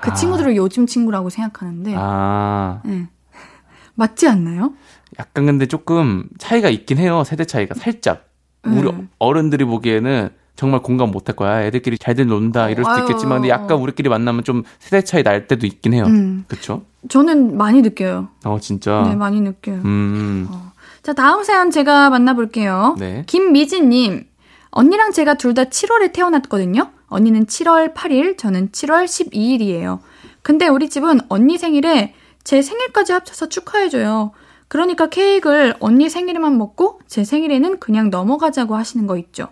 그 아. 친구들을 요즘 친구라고 생각하는데, 아, 응. [laughs] 맞지 않나요? 약간 근데 조금 차이가 있긴 해요. 세대 차이가 살짝. 우리 음. 어른들이 보기에는 정말 공감 못 할 거야. 애들끼리 잘들 논다 이럴 수도. 있겠지만 근데 약간 우리끼리 만나면 좀 세대 차이 날 때도 있긴 해요. 음. 그쵸? 저는 많이 느껴요. 어, 진짜. 네, 많이 느껴요. 음. 자, 다음 사연 제가 만나 볼게요. 네. 김미진 님. 언니랑 제가 둘 다 7월에 태어났거든요. 언니는 7월 8일, 저는 7월 12일이에요. 근데 우리 집은 언니 생일에 제 생일까지 합쳐서 축하해줘요. 그러니까 케이크를 언니 생일에만 먹고 제 생일에는 그냥 넘어가자고 하시는 거 있죠.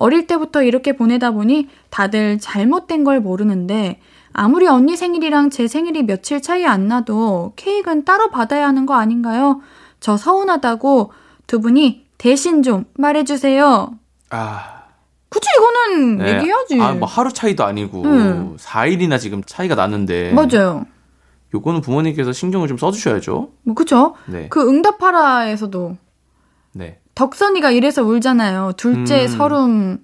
어릴 때부터 이렇게 보내다 보니 다들 잘못된 걸 모르는데 아무리 언니 생일이랑 제 생일이 며칠 차이 안 나도 케이크는 따로 받아야 하는 거 아닌가요? 저 서운하다고 두 분이 대신 좀 말해주세요. 아. 그치, 이거는 네. 얘기해야지. 아, 뭐 하루 차이도 아니고 음. 4일이나 지금 차이가 나는데 맞아요. 요거는 부모님께서 신경을 좀 써주셔야죠. 뭐, 그쵸? 네. 그 응답하라에서도 네. 덕선이가 이래서 울잖아요. 둘째 음. 서름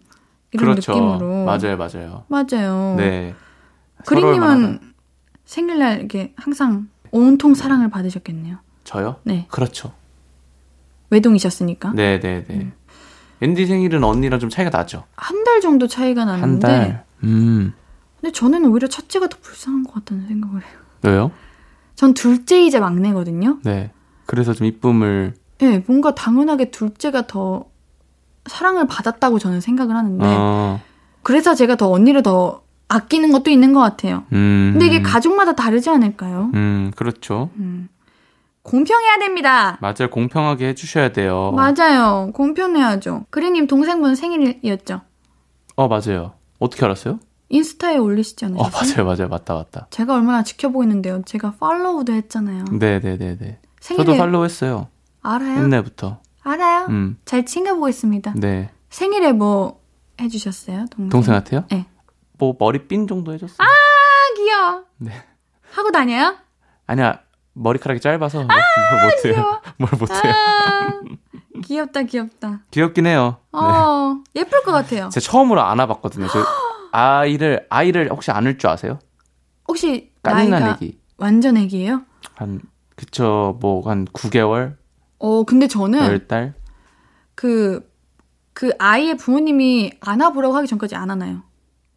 이런 그렇죠. 느낌으로. 맞아요, 맞아요. 맞아요. 네. 그린님은 생일날 이렇게 항상 온통 사랑을 받으셨겠네요. 저요? 네. 그렇죠. 외동이셨으니까. 네, 네, 네. 앤디 생일은 언니랑 좀 차이가 나죠. 한 달 정도 차이가 한 나는데. 달. 음. 근데 저는 오히려 첫째가 더 불쌍한 것 같다는 생각을 해요. 왜요? 전 둘째이자 막내거든요. 네. 그래서 좀 이쁨을 네, 뭔가 당연하게 둘째가 더 사랑을 받았다고 저는 생각을 하는데. 어. 그래서 제가 더 언니를 더 아끼는 것도 있는 것 같아요. 음. 근데 이게 가족마다 다르지 않을까요? 음, 그렇죠. 음. 공평해야 됩니다. 맞아요. 공평하게 해주셔야 돼요. 맞아요. 공평해야죠. 그리님 동생분 생일이었죠? 어, 맞아요. 어떻게 알았어요? 인스타에 올리시지 어, 않으셨어요? 맞아요, 맞아요. 맞다, 맞다. 제가 얼마나 지켜보고 있는데요. 제가 팔로우도 했잖아요. 네, 네, 네, 네. 생일에 저도 팔로우 했어요. 알아요? 옛날부터. 알아요? 음. 잘 챙겨보고 있습니다. 네. 생일에 뭐 해주셨어요? 동생? 동생한테요? 네. 뭐 머리핀 정도 해줬어요. 아, 귀여워. 네. 하고 다녀요? 아니야. 머리카락이 짧아서 뭘, 뭘 못해요. [laughs] 뭘 못해요. 아, 귀엽다, 귀엽다. 귀엽긴 해요. 네. 어, 예쁠 것 같아요. 제가 처음으로 안아봤거든요. 저 [gasps] 아이를 아이를 혹시 안을 줄 아세요? 혹시 나이가 애기 완전 애기예요? 한 그쵸 뭐 한 9개월, 어, 근데 저는 10달. 그, 그 아이의 부모님이 안아보라고 하기 전까지 안 안아요.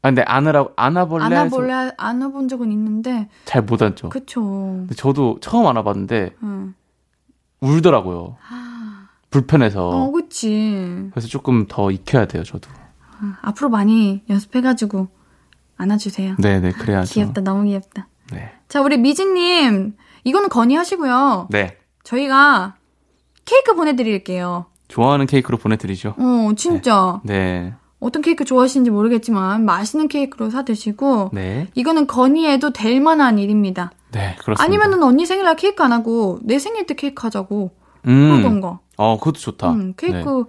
아 근데 안으라고 안아볼래 안아볼래, 해서 안아본 적은 있는데, 잘 못 안죠. 그쵸. 근데 저도 처음 안아봤는데 응. 울더라고요. 불편해서. 어, 그치. 그래서 조금 더 익혀야 돼요, 저도. 아, 앞으로 많이 연습해가지고 안아주세요. 네네, 그래야죠. 귀엽다, 너무 귀엽다. 네. 자, 우리 미진님, 이거는 건의하시고요. 네. 저희가 케이크 보내드릴게요. 좋아하는 케이크로 보내드리죠. 어, 진짜. 네. 어떤 케이크 좋아하시는지 모르겠지만, 맛있는 케이크로 사 드시고, 네. 이거는 건의해도 될 만한 일입니다. 네, 그렇습니다. 아니면은 언니 생일날 케이크 안 하고, 내 생일 때 케이크 하자고, 음. 그러던가. 어, 그것도 좋다. 음, 케이크, 네.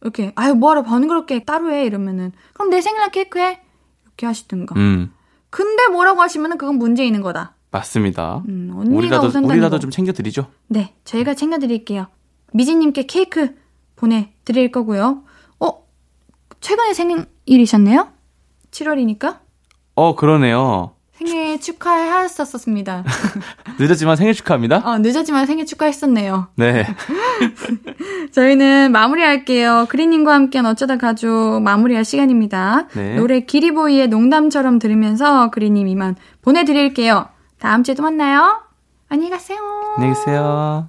이렇게, 아유, 뭐하러 번거롭게 따로 해, 이러면은, 그럼 내 생일날 케이크 해? 이렇게 하시든가. 음. 근데 뭐라고 하시면 그건 문제 있는 거다. 맞습니다. 음, 언니가 우리라도 우리라도 거. 좀 챙겨드리죠. 네, 저희가 챙겨드릴게요. 미진님께 케이크 보내드릴 거고요. 어, 최근에 생일이셨네요? 7월이니까? 어 그러네요. 생일 축하하셨었습니다. [laughs] 늦었지만 생일 축하합니다. 어, 늦었지만 생일 축하했었네요. 네. [laughs] 저희는 마무리할게요. 그린님과 함께한 어쩌다 가족 마무리할 시간입니다. 네. 노래 기리보이의 농담처럼 들으면서 그린님 이만 보내드릴게요. 다음 주에 또 만나요. 안녕히 가세요. 안녕히 계세요.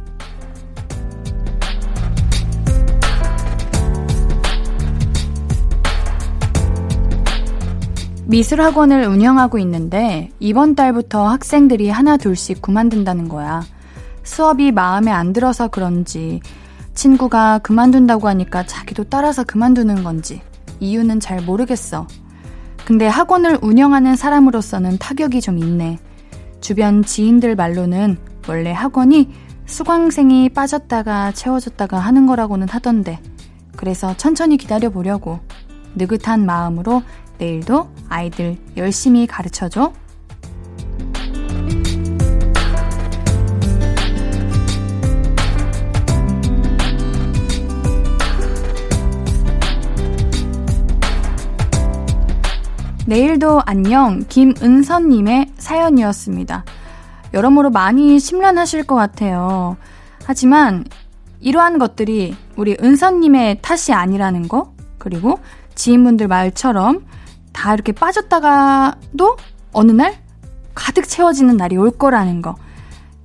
미술학원을 운영하고 있는데 이번 달부터 학생들이 하나 둘씩 그만둔다는 거야. 수업이 마음에 안 들어서 그런지 친구가 그만둔다고 하니까 자기도 따라서 그만두는 건지 이유는 잘 모르겠어. 근데 학원을 운영하는 사람으로서는 타격이 좀 있네. 주변 지인들 말로는 원래 학원이 수강생이 빠졌다가 채워졌다가 하는 거라고는 하던데. 그래서 천천히 기다려 보려고. 느긋한 마음으로 내일도 아이들 열심히 가르쳐줘. 내일도 안녕 김은선님의 사연이었습니다. 여러모로 많이 심란하실 것 같아요. 하지만 이러한 것들이 우리 은선님의 탓이 아니라는 거, 그리고 지인분들 말처럼 다 이렇게 빠졌다가도 어느 날 가득 채워지는 날이 올 거라는 거.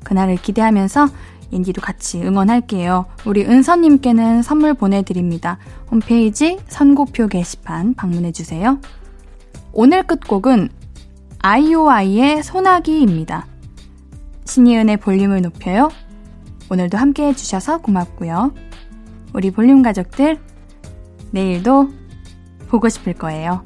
그날을 기대하면서 인디도 같이 응원할게요. 우리 은선님께는 선물 보내드립니다. 홈페이지 선고표 게시판 방문해주세요. 오늘 끝곡은 아이오아이의 소나기입니다. 신이은의 볼륨을 높여요. 오늘도 함께 해주셔서 고맙고요. 우리 볼륨 가족들, 내일도 보고 싶을 거예요.